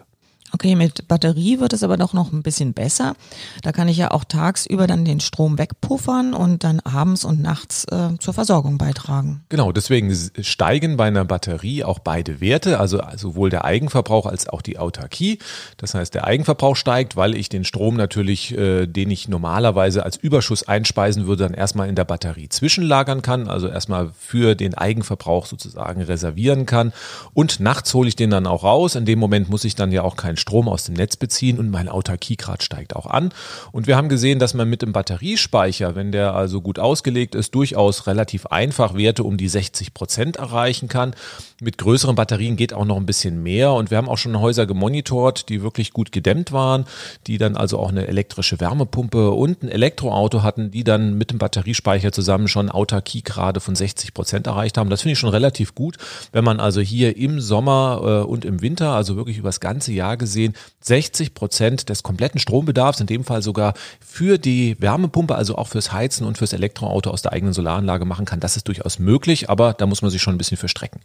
B: Okay, mit Batterie wird es aber doch noch ein bisschen besser. Da kann ich ja auch tagsüber dann den Strom wegpuffern und dann abends und nachts äh, zur Versorgung beitragen.
A: Genau, deswegen steigen bei einer Batterie auch beide Werte, also sowohl der Eigenverbrauch als auch die Autarkie. Das heißt, der Eigenverbrauch steigt, weil ich den Strom natürlich, äh, den ich normalerweise als Überschuss einspeisen würde, dann erstmal in der Batterie zwischenlagern kann, also erstmal für den Eigenverbrauch sozusagen reservieren kann. Und nachts hole ich den dann auch raus. In dem Moment muss ich dann ja auch keinen Strom aus dem Netz beziehen und mein Autarkiegrad steigt auch an. Und wir haben gesehen, dass man mit dem Batteriespeicher, wenn der also gut ausgelegt ist, durchaus relativ einfach Werte um die 60 Prozent erreichen kann. Mit größeren Batterien geht auch noch ein bisschen mehr und wir haben auch schon Häuser gemonitort, die wirklich gut gedämmt waren, die dann also auch eine elektrische Wärmepumpe und ein Elektroauto hatten, die dann mit dem Batteriespeicher zusammen schon Autarkiegrade von 60 Prozent erreicht haben. Das finde ich schon relativ gut, wenn man also hier im Sommer äh, und im Winter, also wirklich über das ganze Jahr gesehen, gesehen 60 Prozent des kompletten Strombedarfs, in dem Fall sogar für die Wärmepumpe, also auch fürs Heizen und fürs Elektroauto aus der eigenen Solaranlage machen kann. Das ist durchaus möglich, aber da muss man sich schon ein bisschen für strecken.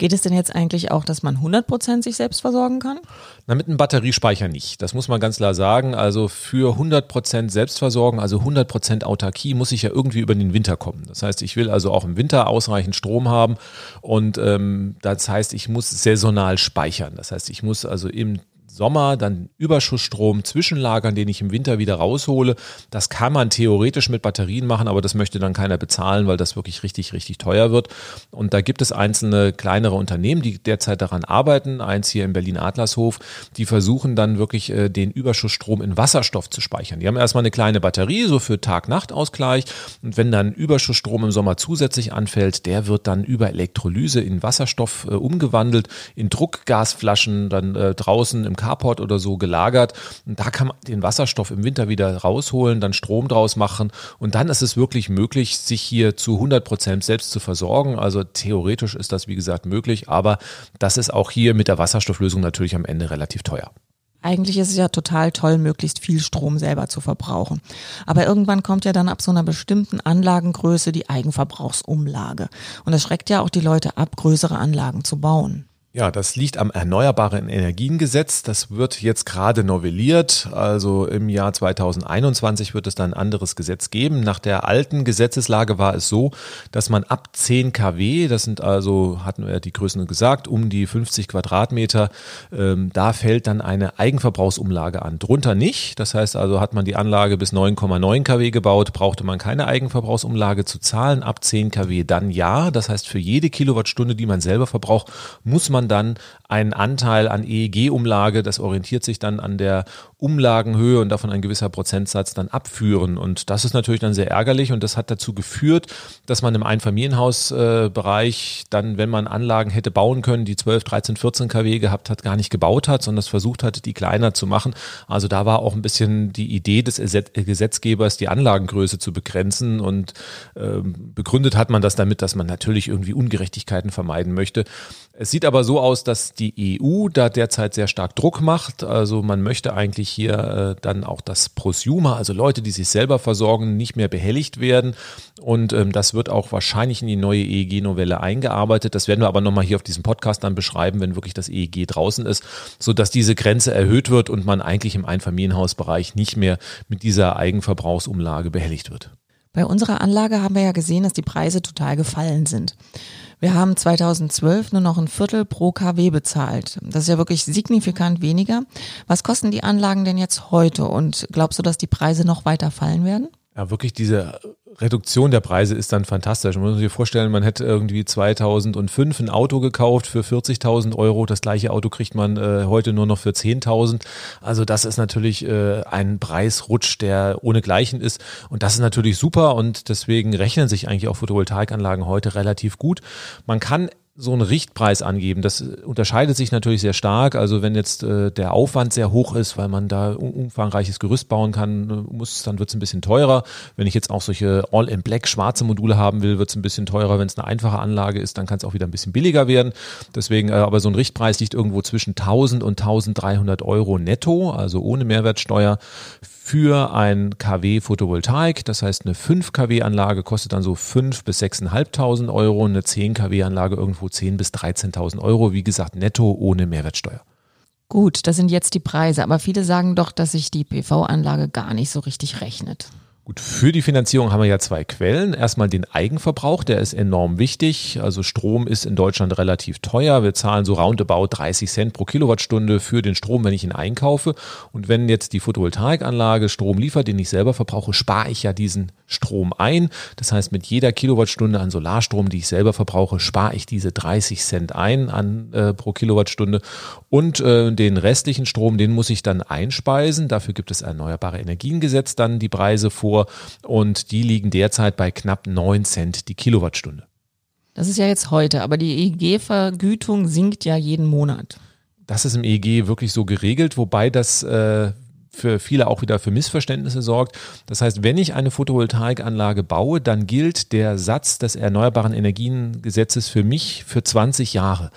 B: Geht es denn jetzt eigentlich auch, dass man 100 Prozent sich selbst versorgen kann?
A: Na, mit einem Batteriespeicher nicht. Das muss man ganz klar sagen. Also für 100 Prozent Selbstversorgung, also 100 Prozent Autarkie, muss ich ja irgendwie über den Winter kommen. Das heißt, ich will also auch im Winter ausreichend Strom haben und ähm, das heißt, ich muss saisonal speichern. Das heißt, ich muss also im Sommer dann Überschussstrom zwischenlagern, den ich im Winter wieder raushole. Das kann man theoretisch mit Batterien machen, aber das möchte dann keiner bezahlen, weil das wirklich richtig, richtig teuer wird. Und da gibt es einzelne kleinere Unternehmen, die derzeit daran arbeiten. Eins hier in Berlin-Adlershof, die versuchen dann wirklich äh, den Überschussstrom in Wasserstoff zu speichern. Die haben erstmal eine kleine Batterie, so für Tag-Nacht-Ausgleich. Und wenn dann Überschussstrom im Sommer zusätzlich anfällt, der wird dann über Elektrolyse in Wasserstoff äh, umgewandelt, in Druckgasflaschen dann äh, draußen im Kabel Carport oder so gelagert. Und da kann man den Wasserstoff im Winter wieder rausholen, dann Strom draus machen. Und dann ist es wirklich möglich, sich hier zu 100 Prozent selbst zu versorgen. Also theoretisch ist das, wie gesagt, möglich. Aber das ist auch hier mit der Wasserstofflösung natürlich am Ende relativ teuer.
B: Eigentlich ist es ja total toll, möglichst viel Strom selber zu verbrauchen. Aber irgendwann kommt ja dann ab so einer bestimmten Anlagengröße die Eigenverbrauchsumlage. Und das schreckt ja auch die Leute ab, größere Anlagen zu bauen.
A: Ja, das liegt am Erneuerbaren Energiengesetz. Das wird jetzt gerade novelliert. Also im Jahr 2021 wird es dann ein anderes Gesetz geben. Nach der alten Gesetzeslage war es so, dass man ab 10 kW, das sind also, hatten wir die Größen gesagt, um die 50 Quadratmeter, ähm, da fällt dann eine Eigenverbrauchsumlage an. Drunter nicht. Das heißt also, hat man die Anlage bis 9,9 kW gebaut, brauchte man keine Eigenverbrauchsumlage zu zahlen. Ab 10 kW dann ja. Das heißt, für jede Kilowattstunde, die man selber verbraucht, muss man man dann einen Anteil an EEG-Umlage, das orientiert sich dann an der Umlagenhöhe und davon ein gewisser Prozentsatz dann abführen. Und das ist natürlich dann sehr ärgerlich und das hat dazu geführt, dass man im Einfamilienhausbereich dann, wenn man Anlagen hätte bauen können, die 12, 13, 14 kW gehabt hat, gar nicht gebaut hat, sondern es versucht hat, die kleiner zu machen. Also da war auch ein bisschen die Idee des Gesetzgebers, die Anlagengröße zu begrenzen und äh, begründet hat man das damit, dass man natürlich irgendwie Ungerechtigkeiten vermeiden möchte. Es sieht aber so aus, dass die EU da derzeit sehr stark Druck macht. Also man möchte eigentlich hier äh, dann auch das Prosumer, also Leute, die sich selber versorgen, nicht mehr behelligt werden. Und ähm, das wird auch wahrscheinlich in die neue EEG-Novelle eingearbeitet. Das werden wir aber nochmal hier auf diesem Podcast dann beschreiben, wenn wirklich das EEG draußen ist, sodass diese Grenze erhöht wird und man eigentlich im Einfamilienhausbereich nicht mehr mit dieser Eigenverbrauchsumlage behelligt wird.
B: Bei unserer Anlage haben wir ja gesehen, dass die Preise total gefallen sind. Wir haben 2012 nur noch ein Viertel pro KW bezahlt. Das ist ja wirklich signifikant weniger. Was kosten die Anlagen denn jetzt heute und glaubst du, dass die Preise noch weiter fallen werden?
A: Ja, wirklich diese Reduktion der Preise ist dann fantastisch. Man muss sich vorstellen, man hätte irgendwie 2005 ein Auto gekauft für 40.000 Euro. Das gleiche Auto kriegt man äh, heute nur noch für 10.000. Also das ist natürlich äh, ein Preisrutsch, der ohnegleichen ist. Und das ist natürlich super und deswegen rechnen sich eigentlich auch Photovoltaikanlagen heute relativ gut. Man kann so einen Richtpreis angeben. Das unterscheidet sich natürlich sehr stark. Also wenn jetzt äh, der Aufwand sehr hoch ist, weil man da umfangreiches Gerüst bauen kann, äh, muss, dann wird es ein bisschen teurer. Wenn ich jetzt auch solche All-in-Black schwarze Module haben will, wird es ein bisschen teurer. Wenn es eine einfache Anlage ist, dann kann es auch wieder ein bisschen billiger werden. Deswegen, äh, aber so ein Richtpreis liegt irgendwo zwischen 1000 und 1300 Euro netto, also ohne Mehrwertsteuer für ein KW Photovoltaik. Das heißt, eine 5 kW Anlage kostet dann so 5 bis 6.500 Euro, eine 10 kW Anlage irgendwo 10 bis 13.000 Euro. Wie gesagt, netto ohne Mehrwertsteuer.
B: Gut, das sind jetzt die Preise, aber viele sagen doch, dass sich die PV-Anlage gar nicht so richtig rechnet.
A: Gut, für die Finanzierung haben wir ja zwei Quellen. Erstmal den Eigenverbrauch, der ist enorm wichtig. Also Strom ist in Deutschland relativ teuer. Wir zahlen so roundabout 30 Cent pro Kilowattstunde für den Strom, wenn ich ihn einkaufe. Und wenn jetzt die Photovoltaikanlage Strom liefert, den ich selber verbrauche, spare ich ja diesen Strom ein. Das heißt, mit jeder Kilowattstunde an Solarstrom, die ich selber verbrauche, spare ich diese 30 Cent ein an, äh, pro Kilowattstunde. Und äh, den restlichen Strom, den muss ich dann einspeisen. Dafür gibt es Erneuerbare Energiengesetz dann die Preise vor und die liegen derzeit bei knapp 9 Cent die Kilowattstunde.
B: Das ist ja jetzt heute, aber die EEG-Vergütung sinkt ja jeden Monat.
A: Das ist im EEG wirklich so geregelt, wobei das äh, für viele auch wieder für Missverständnisse sorgt. Das heißt, wenn ich eine Photovoltaikanlage baue, dann gilt der Satz des Erneuerbaren Energiengesetzes für mich für 20 Jahre.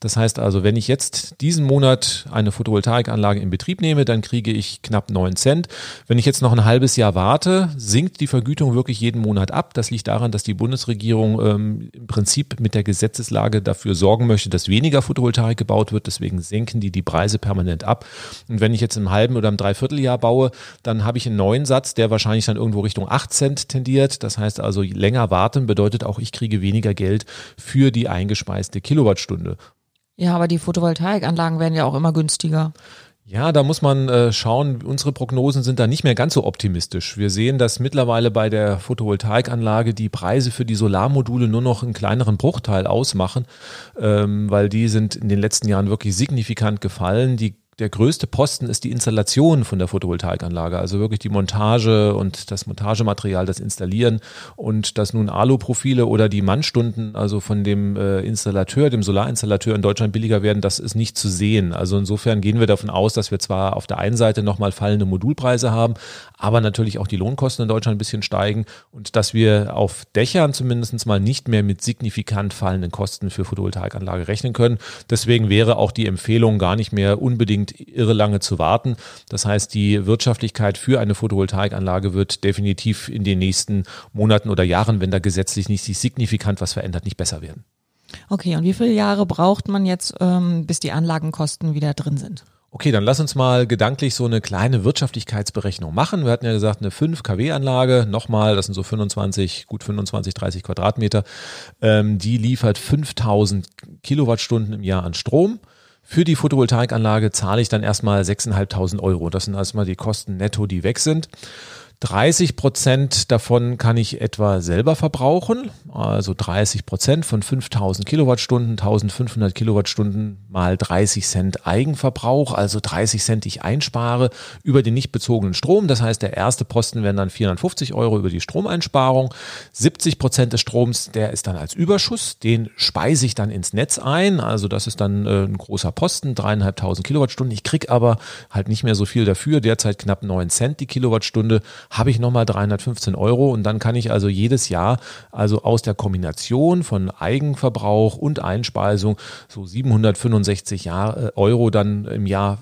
A: Das heißt also, wenn ich jetzt diesen Monat eine Photovoltaikanlage in Betrieb nehme, dann kriege ich knapp 9 Cent. Wenn ich jetzt noch ein halbes Jahr warte, sinkt die Vergütung wirklich jeden Monat ab. Das liegt daran, dass die Bundesregierung ähm, im Prinzip mit der Gesetzeslage dafür sorgen möchte, dass weniger Photovoltaik gebaut wird. Deswegen senken die die Preise permanent ab. Und wenn ich jetzt im halben oder im Dreivierteljahr baue, dann habe ich einen neuen Satz, der wahrscheinlich dann irgendwo Richtung 8 Cent tendiert. Das heißt also, länger warten bedeutet auch, ich kriege weniger Geld für die eingespeiste Kilowattstunde.
B: Ja, aber die Photovoltaikanlagen werden ja auch immer günstiger.
A: Ja, da muss man äh, schauen. Unsere Prognosen sind da nicht mehr ganz so optimistisch. Wir sehen, dass mittlerweile bei der Photovoltaikanlage die Preise für die Solarmodule nur noch einen kleineren Bruchteil ausmachen, ähm, weil die sind in den letzten Jahren wirklich signifikant gefallen. Die der größte Posten ist die Installation von der Photovoltaikanlage, also wirklich die Montage und das Montagematerial, das Installieren und dass nun Aluprofile oder die Mannstunden, also von dem äh, Installateur, dem Solarinstallateur in Deutschland billiger werden, das ist nicht zu sehen. Also insofern gehen wir davon aus, dass wir zwar auf der einen Seite nochmal fallende Modulpreise haben, aber natürlich auch die Lohnkosten in Deutschland ein bisschen steigen und dass wir auf Dächern zumindest mal nicht mehr mit signifikant fallenden Kosten für Photovoltaikanlage rechnen können. Deswegen wäre auch die Empfehlung gar nicht mehr unbedingt irre lange zu warten. Das heißt, die Wirtschaftlichkeit für eine Photovoltaikanlage wird definitiv in den nächsten Monaten oder Jahren, wenn da gesetzlich nicht sich signifikant was verändert, nicht besser werden.
B: Okay, und wie viele Jahre braucht man jetzt, ähm, bis die Anlagenkosten wieder drin sind?
A: Okay, dann lass uns mal gedanklich so eine kleine Wirtschaftlichkeitsberechnung machen. Wir hatten ja gesagt, eine 5 kW-Anlage, nochmal, das sind so 25, gut 25, 30 Quadratmeter, ähm, die liefert 5000 Kilowattstunden im Jahr an Strom. Für die Photovoltaikanlage zahle ich dann erstmal 6.500 Euro. Das sind erstmal die Kosten netto, die weg sind. 30 Prozent davon kann ich etwa selber verbrauchen. Also 30 Prozent von 5000 Kilowattstunden, 1500 Kilowattstunden mal 30 Cent Eigenverbrauch, also 30 Cent, ich einspare über den nicht bezogenen Strom. Das heißt, der erste Posten wären dann 450 Euro über die Stromeinsparung. 70 Prozent des Stroms, der ist dann als Überschuss. Den speise ich dann ins Netz ein. Also das ist dann äh, ein großer Posten, dreieinhalbtausend Kilowattstunden. Ich krieg aber halt nicht mehr so viel dafür. Derzeit knapp 9 Cent die Kilowattstunde habe ich nochmal 315 Euro und dann kann ich also jedes Jahr, also aus der Kombination von Eigenverbrauch und Einspeisung, so 765 Jahr, äh, Euro dann im Jahr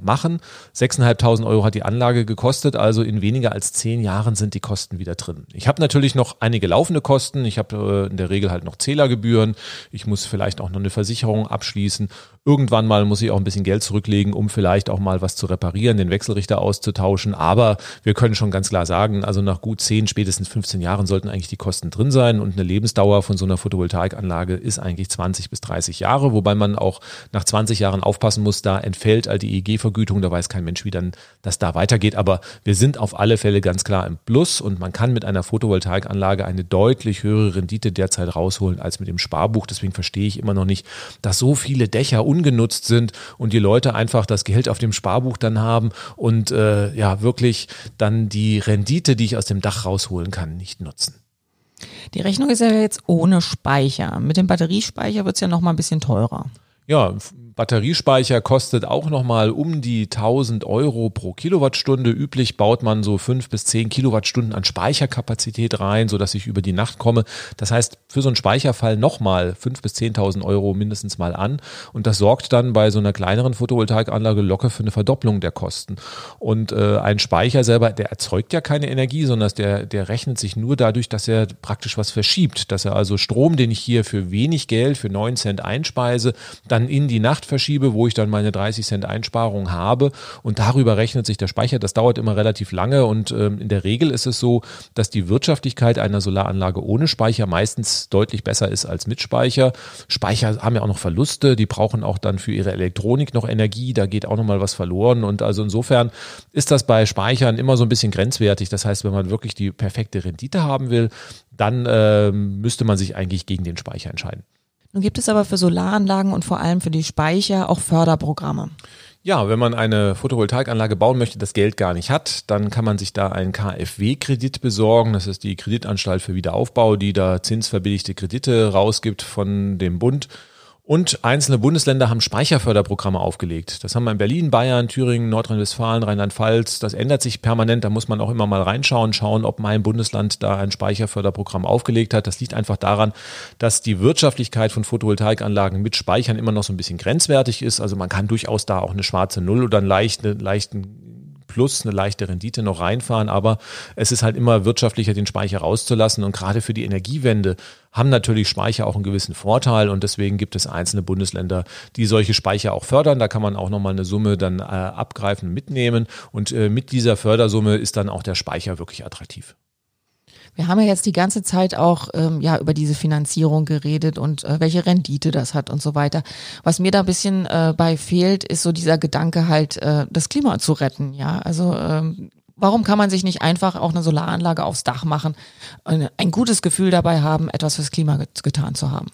A: machen. 6.500 Euro hat die Anlage gekostet, also in weniger als zehn Jahren sind die Kosten wieder drin. Ich habe natürlich noch einige laufende Kosten. Ich habe äh, in der Regel halt noch Zählergebühren. Ich muss vielleicht auch noch eine Versicherung abschließen. Irgendwann mal muss ich auch ein bisschen Geld zurücklegen, um vielleicht auch mal was zu reparieren, den Wechselrichter auszutauschen. Aber wir können schon ganz klar sagen, also nach gut 10, spätestens 15 Jahren sollten eigentlich die Kosten drin sein und eine Lebensdauer von so einer Photovoltaikanlage ist eigentlich 20 bis 30 Jahre, wobei man auch nach 20 Jahren aufpassen muss, da entfällt all die EEG-Vergütung, da weiß kein Mensch, wie dann das da weitergeht. Aber wir sind auf alle Fälle ganz klar im Plus und man kann mit einer Photovoltaikanlage eine deutlich höhere Rendite derzeit rausholen als mit dem Sparbuch. Deswegen verstehe ich immer noch nicht, dass so viele Dächer ungenutzt sind und die Leute einfach das Geld auf dem Sparbuch dann haben und äh, ja wirklich dann die Rendite, die ich aus dem Dach rausholen kann, nicht nutzen.
B: Die Rechnung ist ja jetzt ohne Speicher. Mit dem Batteriespeicher wird es ja noch mal ein bisschen teurer.
A: Ja, Batteriespeicher kostet auch nochmal um die 1000 Euro pro Kilowattstunde. Üblich baut man so fünf bis zehn Kilowattstunden an Speicherkapazität rein, sodass ich über die Nacht komme. Das heißt, für so einen Speicherfall nochmal fünf bis 10.000 Euro mindestens mal an. Und das sorgt dann bei so einer kleineren Photovoltaikanlage locker für eine Verdopplung der Kosten. Und äh, ein Speicher selber, der erzeugt ja keine Energie, sondern der, der rechnet sich nur dadurch, dass er praktisch was verschiebt. Dass er also Strom, den ich hier für wenig Geld, für neun Cent einspeise, dann in die Nacht verschiebe, wo ich dann meine 30 Cent Einsparung habe und darüber rechnet sich der Speicher. Das dauert immer relativ lange und ähm, in der Regel ist es so, dass die Wirtschaftlichkeit einer Solaranlage ohne Speicher meistens deutlich besser ist als mit Speicher. Speicher haben ja auch noch Verluste, die brauchen auch dann für ihre Elektronik noch Energie, da geht auch noch mal was verloren und also insofern ist das bei Speichern immer so ein bisschen grenzwertig. Das heißt, wenn man wirklich die perfekte Rendite haben will, dann äh, müsste man sich eigentlich gegen den Speicher entscheiden.
B: Nun gibt es aber für Solaranlagen und vor allem für die Speicher auch Förderprogramme.
A: Ja, wenn man eine Photovoltaikanlage bauen möchte, das Geld gar nicht hat, dann kann man sich da einen KfW-Kredit besorgen. Das ist die Kreditanstalt für Wiederaufbau, die da zinsverbilligte Kredite rausgibt von dem Bund. Und einzelne Bundesländer haben Speicherförderprogramme aufgelegt. Das haben wir in Berlin, Bayern, Thüringen, Nordrhein-Westfalen, Rheinland-Pfalz. Das ändert sich permanent. Da muss man auch immer mal reinschauen, schauen, ob mein Bundesland da ein Speicherförderprogramm aufgelegt hat. Das liegt einfach daran, dass die Wirtschaftlichkeit von Photovoltaikanlagen mit Speichern immer noch so ein bisschen grenzwertig ist. Also man kann durchaus da auch eine schwarze Null oder einen leichten, leichten plus eine leichte Rendite noch reinfahren, aber es ist halt immer wirtschaftlicher, den Speicher rauszulassen und gerade für die Energiewende haben natürlich Speicher auch einen gewissen Vorteil und deswegen gibt es einzelne Bundesländer, die solche Speicher auch fördern. Da kann man auch nochmal eine Summe dann äh, abgreifen, mitnehmen und äh, mit dieser Fördersumme ist dann auch der Speicher wirklich attraktiv.
B: Wir haben ja jetzt die ganze Zeit auch ähm, ja über diese Finanzierung geredet und äh, welche Rendite das hat und so weiter. Was mir da ein bisschen äh, bei fehlt, ist so dieser Gedanke halt, äh, das Klima zu retten. Ja, also ähm, warum kann man sich nicht einfach auch eine Solaranlage aufs Dach machen, ein gutes Gefühl dabei haben, etwas fürs Klima getan zu haben?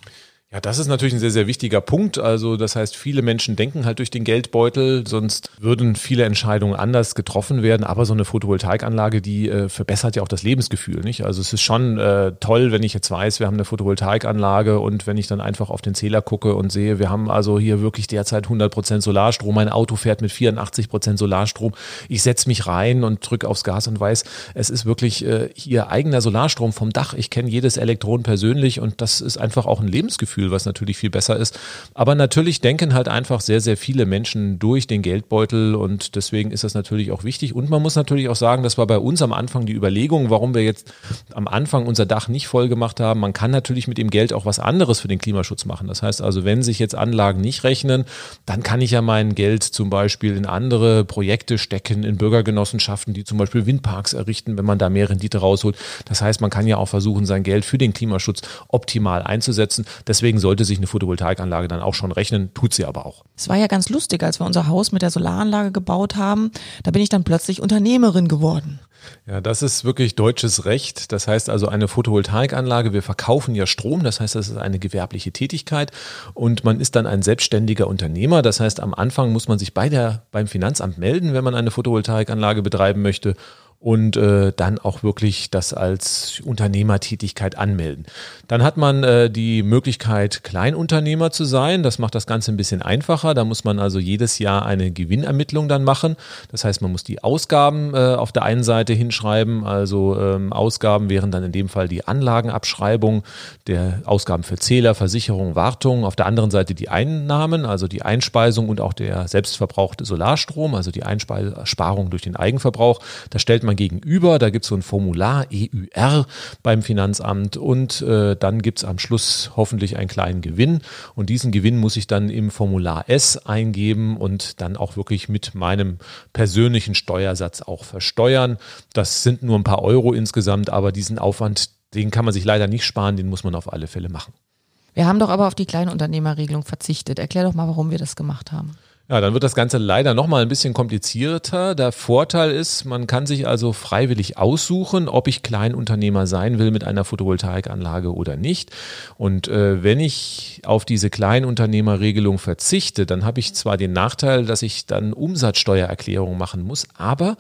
A: Ja, das ist natürlich ein sehr, sehr wichtiger Punkt. Also das heißt, viele Menschen denken halt durch den Geldbeutel, sonst würden viele Entscheidungen anders getroffen werden. Aber so eine Photovoltaikanlage, die äh, verbessert ja auch das Lebensgefühl. Nicht? Also es ist schon äh, toll, wenn ich jetzt weiß, wir haben eine Photovoltaikanlage und wenn ich dann einfach auf den Zähler gucke und sehe, wir haben also hier wirklich derzeit 100 Prozent Solarstrom. Mein Auto fährt mit 84 Prozent Solarstrom. Ich setze mich rein und drücke aufs Gas und weiß, es ist wirklich äh, hier eigener Solarstrom vom Dach. Ich kenne jedes Elektron persönlich und das ist einfach auch ein Lebensgefühl Gefühl, was natürlich viel besser ist. Aber natürlich denken halt einfach sehr, sehr viele Menschen durch den Geldbeutel und deswegen ist das natürlich auch wichtig. Und man muss natürlich auch sagen, das war bei uns am Anfang die Überlegung, warum wir jetzt am Anfang unser Dach nicht voll gemacht haben. Man kann natürlich mit dem Geld auch was anderes für den Klimaschutz machen. Das heißt also, wenn sich jetzt Anlagen nicht rechnen, dann kann ich ja mein Geld zum Beispiel in andere Projekte stecken, in Bürgergenossenschaften, die zum Beispiel Windparks errichten, wenn man da mehr Rendite rausholt. Das heißt, man kann ja auch versuchen, sein Geld für den Klimaschutz optimal einzusetzen. Deswegen Deswegen sollte sich eine Photovoltaikanlage dann auch schon rechnen, tut sie aber auch.
B: Es war ja ganz lustig, als wir unser Haus mit der Solaranlage gebaut haben. Da bin ich dann plötzlich Unternehmerin geworden.
A: Ja, das ist wirklich deutsches Recht. Das heißt also eine Photovoltaikanlage, wir verkaufen ja Strom, das heißt, das ist eine gewerbliche Tätigkeit und man ist dann ein selbstständiger Unternehmer. Das heißt, am Anfang muss man sich bei der, beim Finanzamt melden, wenn man eine Photovoltaikanlage betreiben möchte und äh, dann auch wirklich das als Unternehmertätigkeit anmelden. Dann hat man äh, die Möglichkeit, Kleinunternehmer zu sein. Das macht das Ganze ein bisschen einfacher. Da muss man also jedes Jahr eine Gewinnermittlung dann machen. Das heißt, man muss die Ausgaben äh, auf der einen Seite hinschreiben. Also ähm, Ausgaben wären dann in dem Fall die Anlagenabschreibung, der Ausgaben für Zähler, Versicherung, Wartung. Auf der anderen Seite die Einnahmen, also die Einspeisung und auch der selbstverbrauchte Solarstrom, also die Einsparung durch den Eigenverbrauch. Da stellt man man gegenüber, da gibt es so ein Formular EUR beim Finanzamt und äh, dann gibt es am Schluss hoffentlich einen kleinen Gewinn und diesen Gewinn muss ich dann im Formular S eingeben und dann auch wirklich mit meinem persönlichen Steuersatz auch versteuern. Das sind nur ein paar Euro insgesamt, aber diesen Aufwand, den kann man sich leider nicht sparen, den muss man auf alle Fälle machen.
B: Wir haben doch aber auf die Kleinunternehmerregelung verzichtet. Erklär doch mal, warum wir das gemacht haben.
A: Ja, dann wird das Ganze leider nochmal ein bisschen komplizierter. Der Vorteil ist, man kann sich also freiwillig aussuchen, ob ich Kleinunternehmer sein will mit einer Photovoltaikanlage oder nicht. Und äh, wenn ich auf diese Kleinunternehmerregelung verzichte, dann habe ich zwar den Nachteil, dass ich dann Umsatzsteuererklärung machen muss, aber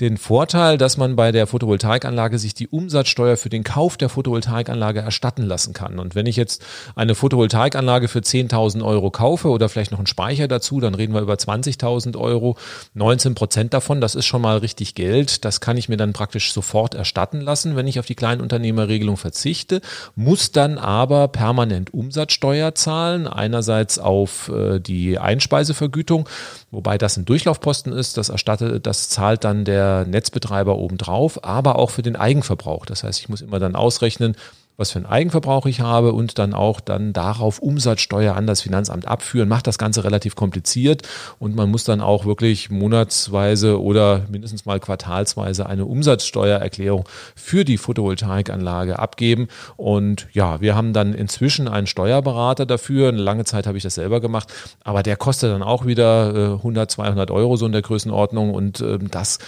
A: den Vorteil, dass man bei der Photovoltaikanlage sich die Umsatzsteuer für den Kauf der Photovoltaikanlage erstatten lassen kann. Und wenn ich jetzt eine Photovoltaikanlage für 10.000 Euro kaufe oder vielleicht noch einen Speicher dazu, dann reden wir über 20.000 Euro. 19 Prozent davon, das ist schon mal richtig Geld. Das kann ich mir dann praktisch sofort erstatten lassen, wenn ich auf die Kleinunternehmerregelung verzichte, muss dann aber permanent Umsatzsteuer zahlen. Einerseits auf äh, die Einspeisevergütung, wobei das ein Durchlaufposten ist. Das erstattet, das zahlt dann der Netzbetreiber obendrauf, aber auch für den Eigenverbrauch. Das heißt, ich muss immer dann ausrechnen, was für einen Eigenverbrauch ich habe und dann auch dann darauf Umsatzsteuer an das Finanzamt abführen, macht das Ganze relativ kompliziert und man muss dann auch wirklich monatsweise oder mindestens mal quartalsweise eine Umsatzsteuererklärung für die Photovoltaikanlage abgeben. Und ja, wir haben dann inzwischen einen Steuerberater dafür. Eine lange Zeit habe ich das selber gemacht, aber der kostet dann auch wieder 100, äh, 200 Euro so in der Größenordnung und ähm, das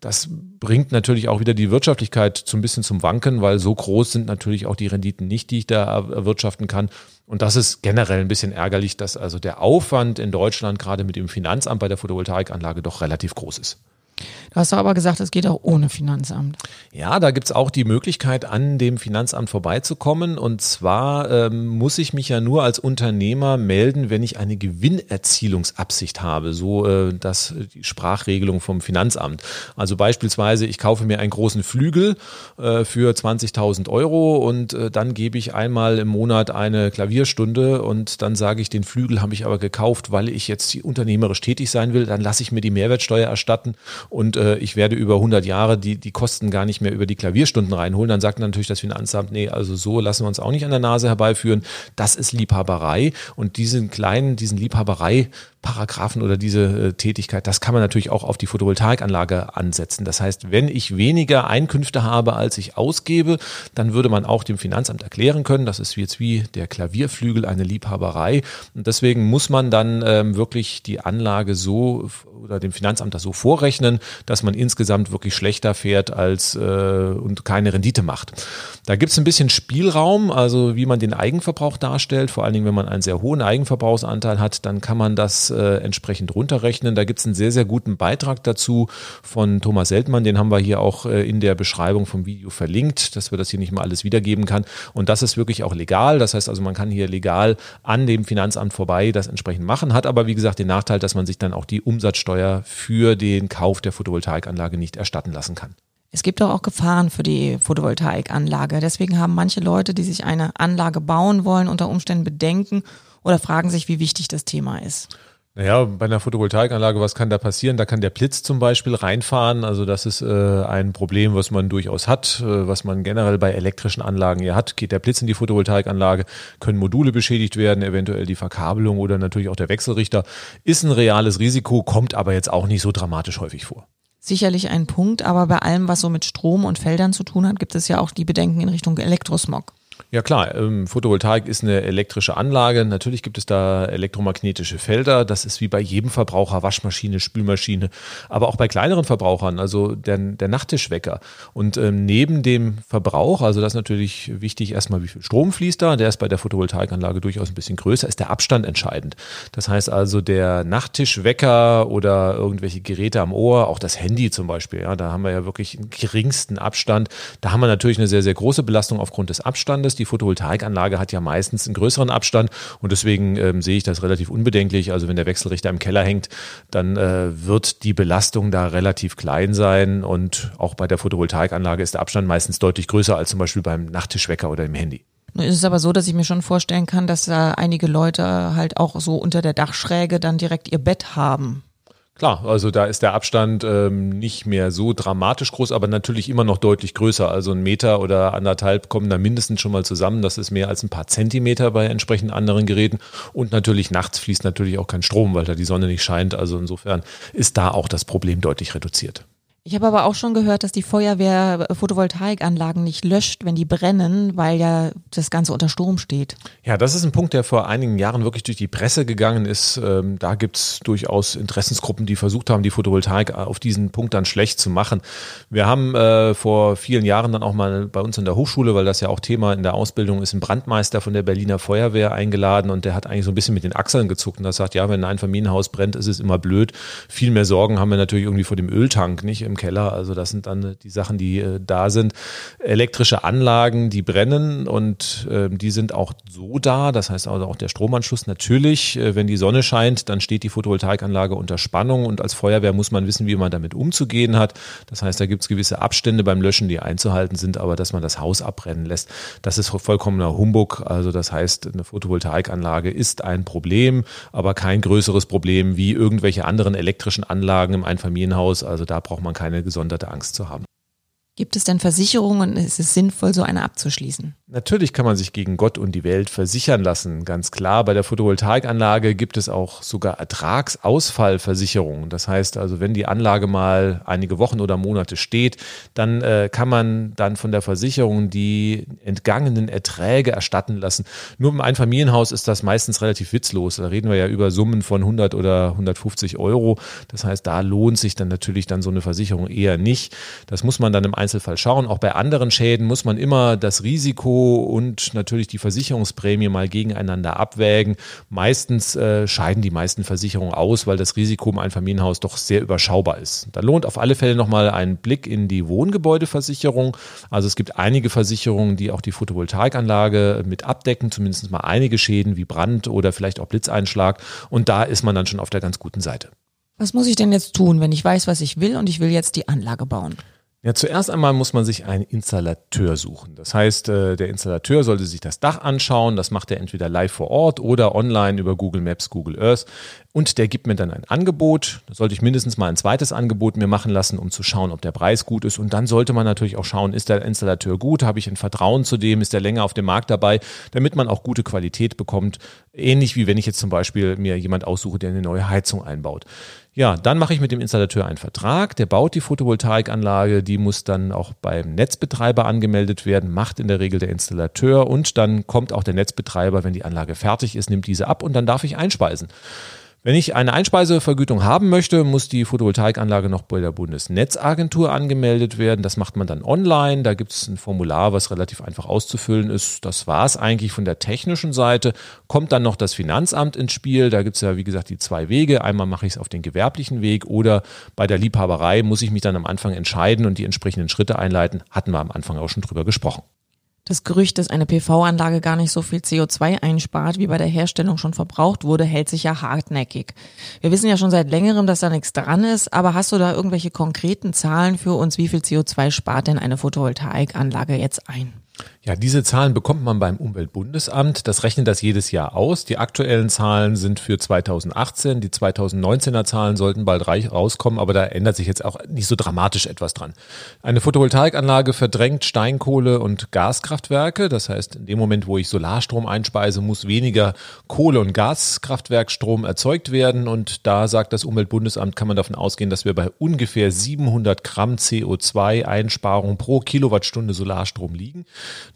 A: das bringt natürlich auch wieder die Wirtschaftlichkeit so ein bisschen zum Wanken, weil so groß sind natürlich auch die Renditen nicht, die ich da erwirtschaften kann. Und das ist generell ein bisschen ärgerlich, dass also der Aufwand in Deutschland gerade mit dem Finanzamt bei der Photovoltaikanlage doch relativ groß ist.
B: Du hast aber gesagt, es geht auch ohne Finanzamt.
A: Ja, da gibt's auch die Möglichkeit, an dem Finanzamt vorbeizukommen. Und zwar ähm, muss ich mich ja nur als Unternehmer melden, wenn ich eine Gewinnerzielungsabsicht habe. So äh, das die Sprachregelung vom Finanzamt. Also beispielsweise, ich kaufe mir einen großen Flügel äh, für 20.000 Euro und äh, dann gebe ich einmal im Monat eine Klavierstunde und dann sage ich, den Flügel habe ich aber gekauft, weil ich jetzt unternehmerisch tätig sein will. Dann lasse ich mir die Mehrwertsteuer erstatten und äh, ich werde über 100 Jahre die, die Kosten gar nicht mehr über die Klavierstunden reinholen, dann sagt natürlich das Finanzamt, nee, also so lassen wir uns auch nicht an der Nase herbeiführen. Das ist Liebhaberei und diesen kleinen, diesen Liebhaberei Paragraphen oder diese äh, Tätigkeit, das kann man natürlich auch auf die Photovoltaikanlage ansetzen. Das heißt, wenn ich weniger Einkünfte habe, als ich ausgebe, dann würde man auch dem Finanzamt erklären können, das ist jetzt wie der Klavierflügel eine Liebhaberei. Und deswegen muss man dann ähm, wirklich die Anlage so oder dem Finanzamt das so vorrechnen, dass man insgesamt wirklich schlechter fährt als äh, und keine Rendite macht. Da gibt es ein bisschen Spielraum, also wie man den Eigenverbrauch darstellt. Vor allen Dingen, wenn man einen sehr hohen Eigenverbrauchsanteil hat, dann kann man das äh, entsprechend runterrechnen. Da gibt es einen sehr, sehr guten Beitrag dazu von Thomas Seltmann. Den haben wir hier auch äh, in der Beschreibung vom Video verlinkt, dass wir das hier nicht mal alles wiedergeben kann. Und das ist wirklich auch legal. Das heißt also, man kann hier legal an dem Finanzamt vorbei das entsprechend machen, hat aber wie gesagt den Nachteil, dass man sich dann auch die Umsatzsteuer für den Kauf der Photovoltaikanlage nicht erstatten lassen kann.
B: Es gibt auch Gefahren für die Photovoltaikanlage. Deswegen haben manche Leute, die sich eine Anlage bauen wollen, unter Umständen Bedenken oder fragen sich, wie wichtig das Thema ist.
A: Naja, bei einer Photovoltaikanlage, was kann da passieren? Da kann der Blitz zum Beispiel reinfahren. Also das ist äh, ein Problem, was man durchaus hat, äh, was man generell bei elektrischen Anlagen ja hat. Geht der Blitz in die Photovoltaikanlage, können Module beschädigt werden, eventuell die Verkabelung oder natürlich auch der Wechselrichter. Ist ein reales Risiko, kommt aber jetzt auch nicht so dramatisch häufig vor.
B: Sicherlich ein Punkt, aber bei allem, was so mit Strom und Feldern zu tun hat, gibt es ja auch die Bedenken in Richtung Elektrosmog.
A: Ja klar, ähm, Photovoltaik ist eine elektrische Anlage. Natürlich gibt es da elektromagnetische Felder. Das ist wie bei jedem Verbraucher, Waschmaschine, Spülmaschine, aber auch bei kleineren Verbrauchern, also der, der Nachttischwecker. Und ähm, neben dem Verbrauch, also das ist natürlich wichtig, erstmal wie viel Strom fließt da, der ist bei der Photovoltaikanlage durchaus ein bisschen größer, ist der Abstand entscheidend. Das heißt also der Nachttischwecker oder irgendwelche Geräte am Ohr, auch das Handy zum Beispiel, ja, da haben wir ja wirklich einen geringsten Abstand. Da haben wir natürlich eine sehr, sehr große Belastung aufgrund des Abstandes. Abstandes. Die Photovoltaikanlage hat ja meistens einen größeren Abstand und deswegen ähm, sehe ich das relativ unbedenklich. Also wenn der Wechselrichter im Keller hängt, dann äh, wird die Belastung da relativ klein sein und auch bei der Photovoltaikanlage ist der Abstand meistens deutlich größer als zum Beispiel beim Nachttischwecker oder im Handy.
B: Nun ist es aber so, dass ich mir schon vorstellen kann, dass da einige Leute halt auch so unter der Dachschräge dann direkt ihr Bett haben.
A: Klar, also da ist der Abstand ähm, nicht mehr so dramatisch groß, aber natürlich immer noch deutlich größer. Also ein Meter oder anderthalb kommen da mindestens schon mal zusammen. Das ist mehr als ein paar Zentimeter bei entsprechend anderen Geräten. Und natürlich nachts fließt natürlich auch kein Strom, weil da die Sonne nicht scheint. Also insofern ist da auch das Problem deutlich reduziert.
B: Ich habe aber auch schon gehört, dass die Feuerwehr Photovoltaikanlagen nicht löscht, wenn die brennen, weil ja das Ganze unter Strom steht.
A: Ja, das ist ein Punkt, der vor einigen Jahren wirklich durch die Presse gegangen ist. Ähm, da gibt's durchaus Interessensgruppen, die versucht haben, die Photovoltaik auf diesen Punkt dann schlecht zu machen. Wir haben äh, vor vielen Jahren dann auch mal bei uns in der Hochschule, weil das ja auch Thema in der Ausbildung ist, einen Brandmeister von der Berliner Feuerwehr eingeladen und der hat eigentlich so ein bisschen mit den Achseln gezuckt und das sagt, ja, wenn ein Familienhaus brennt, ist es immer blöd. Viel mehr Sorgen haben wir natürlich irgendwie vor dem Öltank, nicht? Keller. Also das sind dann die Sachen, die äh, da sind. Elektrische Anlagen, die brennen und äh, die sind auch so da. Das heißt also auch der Stromanschluss natürlich, äh, wenn die Sonne scheint, dann steht die Photovoltaikanlage unter Spannung und als Feuerwehr muss man wissen, wie man damit umzugehen hat. Das heißt, da gibt es gewisse Abstände beim Löschen, die einzuhalten sind, aber dass man das Haus abbrennen lässt, das ist vollkommener Humbug. Also das heißt, eine Photovoltaikanlage ist ein Problem, aber kein größeres Problem wie irgendwelche anderen elektrischen Anlagen im Einfamilienhaus. Also da braucht man keine gesonderte Angst zu haben.
B: Gibt es denn Versicherungen und ist es sinnvoll, so eine abzuschließen?
A: Natürlich kann man sich gegen Gott und die Welt versichern lassen, ganz klar. Bei der Photovoltaikanlage gibt es auch sogar Ertragsausfallversicherungen. Das heißt also, wenn die Anlage mal einige Wochen oder Monate steht, dann äh, kann man dann von der Versicherung die entgangenen Erträge erstatten lassen. Nur im Einfamilienhaus ist das meistens relativ witzlos. Da reden wir ja über Summen von 100 oder 150 Euro. Das heißt, da lohnt sich dann natürlich dann so eine Versicherung eher nicht. Das muss man dann im Einzelfall schauen. Auch bei anderen Schäden muss man immer das Risiko und natürlich die Versicherungsprämie mal gegeneinander abwägen. Meistens äh, scheiden die meisten Versicherungen aus, weil das Risiko im Einfamilienhaus doch sehr überschaubar ist. Da lohnt auf alle Fälle nochmal ein Blick in die Wohngebäudeversicherung. Also es gibt einige Versicherungen, die auch die Photovoltaikanlage mit abdecken, zumindest mal einige Schäden wie Brand oder vielleicht auch Blitzeinschlag. Und da ist man dann schon auf der ganz guten Seite.
B: Was muss ich denn jetzt tun, wenn ich weiß, was ich will und ich will jetzt die Anlage bauen?
A: Ja, zuerst einmal muss man sich einen Installateur suchen. Das heißt, äh, der Installateur sollte sich das Dach anschauen. Das macht er entweder live vor Ort oder online über Google Maps, Google Earth. Und der gibt mir dann ein Angebot. Da sollte ich mindestens mal ein zweites Angebot mir machen lassen, um zu schauen, ob der Preis gut ist. Und dann sollte man natürlich auch schauen, ist der Installateur gut? Habe ich ein Vertrauen zu dem? Ist der länger auf dem Markt dabei? Damit man auch gute Qualität bekommt. Ähnlich wie wenn ich jetzt zum Beispiel mir jemand aussuche, der eine neue Heizung einbaut. Ja, dann mache ich mit dem Installateur einen Vertrag, der baut die Photovoltaikanlage, die muss dann auch beim Netzbetreiber angemeldet werden, macht in der Regel der Installateur. Und dann kommt auch der Netzbetreiber, wenn die Anlage fertig ist, nimmt diese ab und dann darf ich einspeisen. Wenn ich eine Einspeisevergütung haben möchte, muss die Photovoltaikanlage noch bei der Bundesnetzagentur angemeldet werden. Das macht man dann online. Da gibt es ein Formular, was relativ einfach auszufüllen ist. Das war es eigentlich von der technischen Seite. Kommt dann noch das Finanzamt ins Spiel. Da gibt es ja, wie gesagt, die zwei Wege. Einmal mache ich es auf den gewerblichen Weg oder bei der Liebhaberei muss ich mich dann am Anfang entscheiden und die entsprechenden Schritte einleiten. Hatten wir am Anfang auch schon drüber gesprochen.
B: Das Gerücht, dass eine PV-Anlage gar nicht so viel CO2 einspart, wie bei der Herstellung schon verbraucht wurde, hält sich ja hartnäckig. Wir wissen ja schon seit längerem, dass da nichts dran ist, aber hast du da irgendwelche konkreten Zahlen für uns, wie viel CO2 spart denn eine Photovoltaikanlage jetzt ein?
A: Ja, diese Zahlen bekommt man beim Umweltbundesamt. Das rechnet das jedes Jahr aus. Die aktuellen Zahlen sind für 2018. Die 2019er Zahlen sollten bald rauskommen, aber da ändert sich jetzt auch nicht so dramatisch etwas dran. Eine Photovoltaikanlage verdrängt Steinkohle und Gaskraftwerke. Das heißt, in dem Moment, wo ich Solarstrom einspeise, muss weniger Kohle- und Gaskraftwerkstrom erzeugt werden. Und da sagt das Umweltbundesamt, kann man davon ausgehen, dass wir bei ungefähr 700 Gramm CO2-Einsparung pro Kilowattstunde Solarstrom liegen.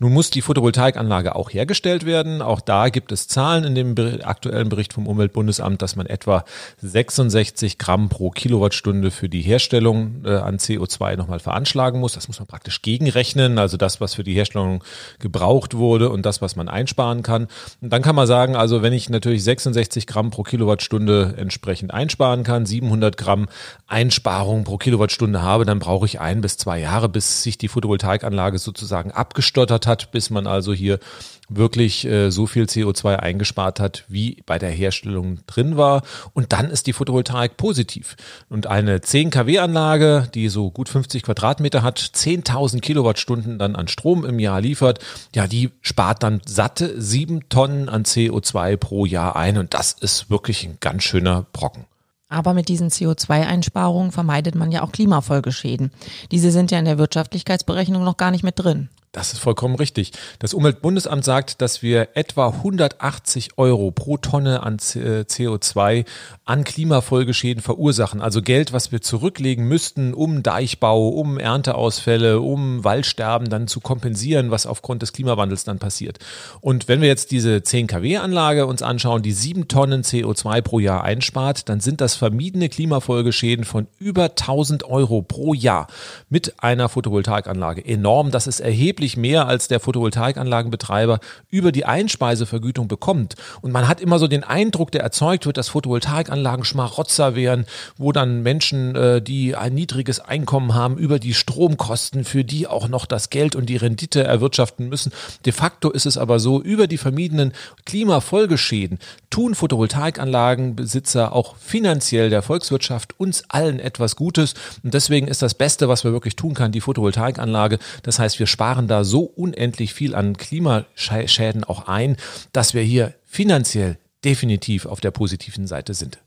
A: Nun muss die Photovoltaikanlage auch hergestellt werden. Auch da gibt es Zahlen in dem aktuellen Bericht vom Umweltbundesamt, dass man etwa 66 Gramm pro Kilowattstunde für die Herstellung äh, an CO2 nochmal veranschlagen muss. Das muss man praktisch gegenrechnen, also das, was für die Herstellung gebraucht wurde und das, was man einsparen kann. Und dann kann man sagen, also wenn ich natürlich 66 Gramm pro Kilowattstunde entsprechend einsparen kann, 700 Gramm Einsparung pro Kilowattstunde habe, dann brauche ich ein bis zwei Jahre, bis sich die Photovoltaikanlage sozusagen abgestottert hat, bis man also hier wirklich äh, so viel CO2 eingespart hat, wie bei der Herstellung drin war. Und dann ist die Photovoltaik positiv. Und eine 10 kW Anlage, die so gut 50 Quadratmeter hat, 10.000 Kilowattstunden dann an Strom im Jahr liefert, ja, die spart dann satte sieben Tonnen an CO2 pro Jahr ein. Und das ist wirklich ein ganz schöner Brocken.
B: Aber mit diesen CO2-Einsparungen vermeidet man ja auch Klimafolgeschäden. Diese sind ja in der Wirtschaftlichkeitsberechnung noch gar nicht mit drin.
A: Das ist vollkommen richtig. Das Umweltbundesamt sagt, dass wir etwa 180 Euro pro Tonne an CO2 äh, an Klimafolgeschäden verursachen. Also Geld, was wir zurücklegen müssten, um Deichbau, um Ernteausfälle, um Waldsterben dann zu kompensieren, was aufgrund des Klimawandels dann passiert. Und wenn wir jetzt diese 10 kW Anlage uns anschauen, die 7 Tonnen CO2 pro Jahr einspart, dann sind das vermiedene Klimafolgeschäden von über 1000 Euro pro Jahr mit einer Photovoltaikanlage. Enorm, das ist erheblich erheblich mehr als der Photovoltaikanlagenbetreiber über die Einspeisevergütung bekommt. Und man hat immer so den Eindruck, der erzeugt wird, dass Photovoltaikanlagen Schmarotzer wären, wo dann Menschen, äh, die ein niedriges Einkommen haben, über die Stromkosten, für die auch noch das Geld und die Rendite erwirtschaften müssen. De facto ist es aber so, über die vermiedenen Klimafolgeschäden tun Photovoltaikanlagenbesitzer auch finanziell der Volkswirtschaft uns allen etwas Gutes. Und deswegen ist das Beste, was wir wirklich tun kann, die Photovoltaikanlage. Das heißt, wir sparen da so unendlich viel an Klimaschäden auch ein, dass wir hier finanziell definitiv auf der positiven Seite sind.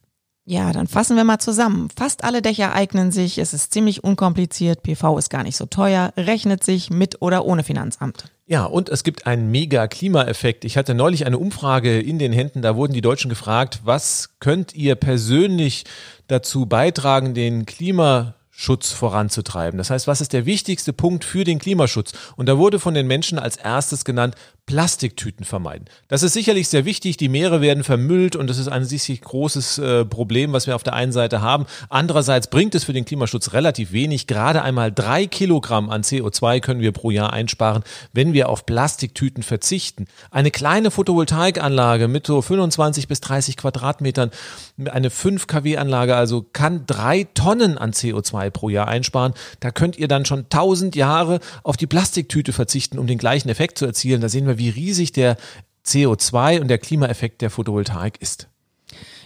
B: Ja, dann fassen wir mal zusammen. Fast alle Dächer eignen sich, es ist ziemlich unkompliziert, PV ist gar nicht so teuer, rechnet sich mit oder ohne Finanzamt.
A: Ja, und es gibt einen mega Klimaeffekt. Ich hatte neulich eine Umfrage in den Händen, da wurden die Deutschen gefragt, was könnt ihr persönlich dazu beitragen, den Klima Schutz voranzutreiben. Das heißt, was ist der wichtigste Punkt für den Klimaschutz? Und da wurde von den Menschen als erstes genannt, Plastiktüten vermeiden. Das ist sicherlich sehr wichtig. Die Meere werden vermüllt und das ist ein sicherlich großes äh, Problem, was wir auf der einen Seite haben. Andererseits bringt es für den Klimaschutz relativ wenig. Gerade einmal drei Kilogramm an CO2 können wir pro Jahr einsparen, wenn wir auf Plastiktüten verzichten. Eine kleine Photovoltaikanlage mit so 25 bis 30 Quadratmetern, eine 5 kW Anlage also kann drei Tonnen an CO2 pro Jahr einsparen. Da könnt ihr dann schon 1000 Jahre auf die Plastiktüte verzichten, um den gleichen Effekt zu erzielen. Da sehen wir, wie riesig der CO2 und der Klimaeffekt der Photovoltaik ist.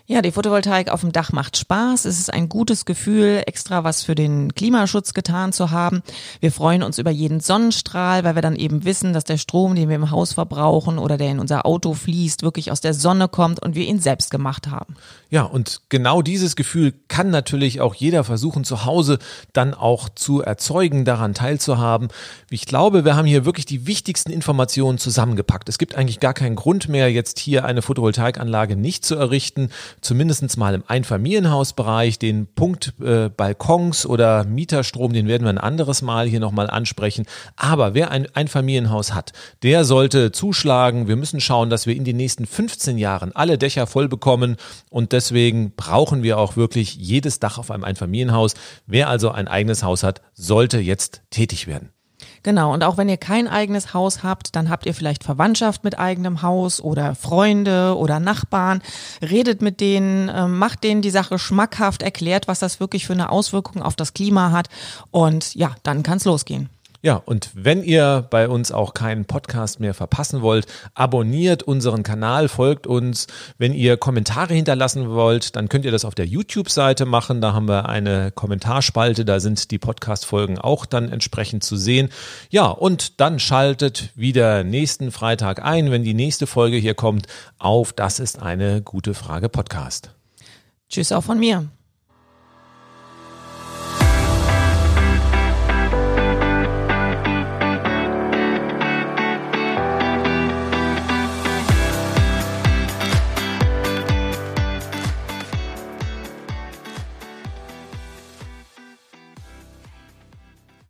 B: Ja, die Photovoltaik auf dem Dach macht Spaß. Es ist ein gutes Gefühl, extra was für den Klimaschutz getan zu haben. Wir freuen uns über jeden Sonnenstrahl, weil wir dann eben wissen, dass der Strom, den wir im Haus verbrauchen oder der in unser Auto fließt, wirklich aus der Sonne kommt und wir ihn selbst gemacht haben.
A: Ja, und genau dieses Gefühl kann natürlich auch jeder versuchen, zu Hause dann auch zu erzeugen, daran teilzuhaben. Ich glaube, wir haben hier wirklich die wichtigsten Informationen zusammengepackt. Es gibt eigentlich gar keinen Grund mehr, jetzt hier eine Photovoltaikanlage nicht zu errichten zumindest mal im Einfamilienhausbereich, den Punkt äh, Balkons oder Mieterstrom, den werden wir ein anderes Mal hier nochmal ansprechen. Aber wer ein Einfamilienhaus hat, der sollte zuschlagen. Wir müssen schauen, dass wir in den nächsten 15 Jahren alle Dächer voll bekommen und deswegen brauchen wir auch wirklich jedes Dach auf einem Einfamilienhaus. Wer also ein eigenes Haus hat, sollte jetzt tätig werden.
B: Genau, und auch wenn ihr kein eigenes Haus habt, dann habt ihr vielleicht Verwandtschaft mit eigenem Haus oder Freunde oder Nachbarn. Redet mit denen, ähm, macht denen die Sache schmackhaft, erklärt, was das wirklich für eine Auswirkung auf das Klima hat. Und ja, dann kann es losgehen.
A: Ja, und wenn ihr bei uns auch keinen Podcast mehr verpassen wollt, abonniert unseren Kanal, folgt uns. Wenn ihr Kommentare hinterlassen wollt, dann könnt ihr das auf der YouTube-Seite machen. Da haben wir eine Kommentarspalte, da sind die Podcast-Folgen auch dann entsprechend zu sehen. Ja, und dann schaltet wieder nächsten Freitag ein, wenn die nächste Folge hier kommt, auf Das ist eine gute Frage Podcast.
B: Tschüss auch von mir.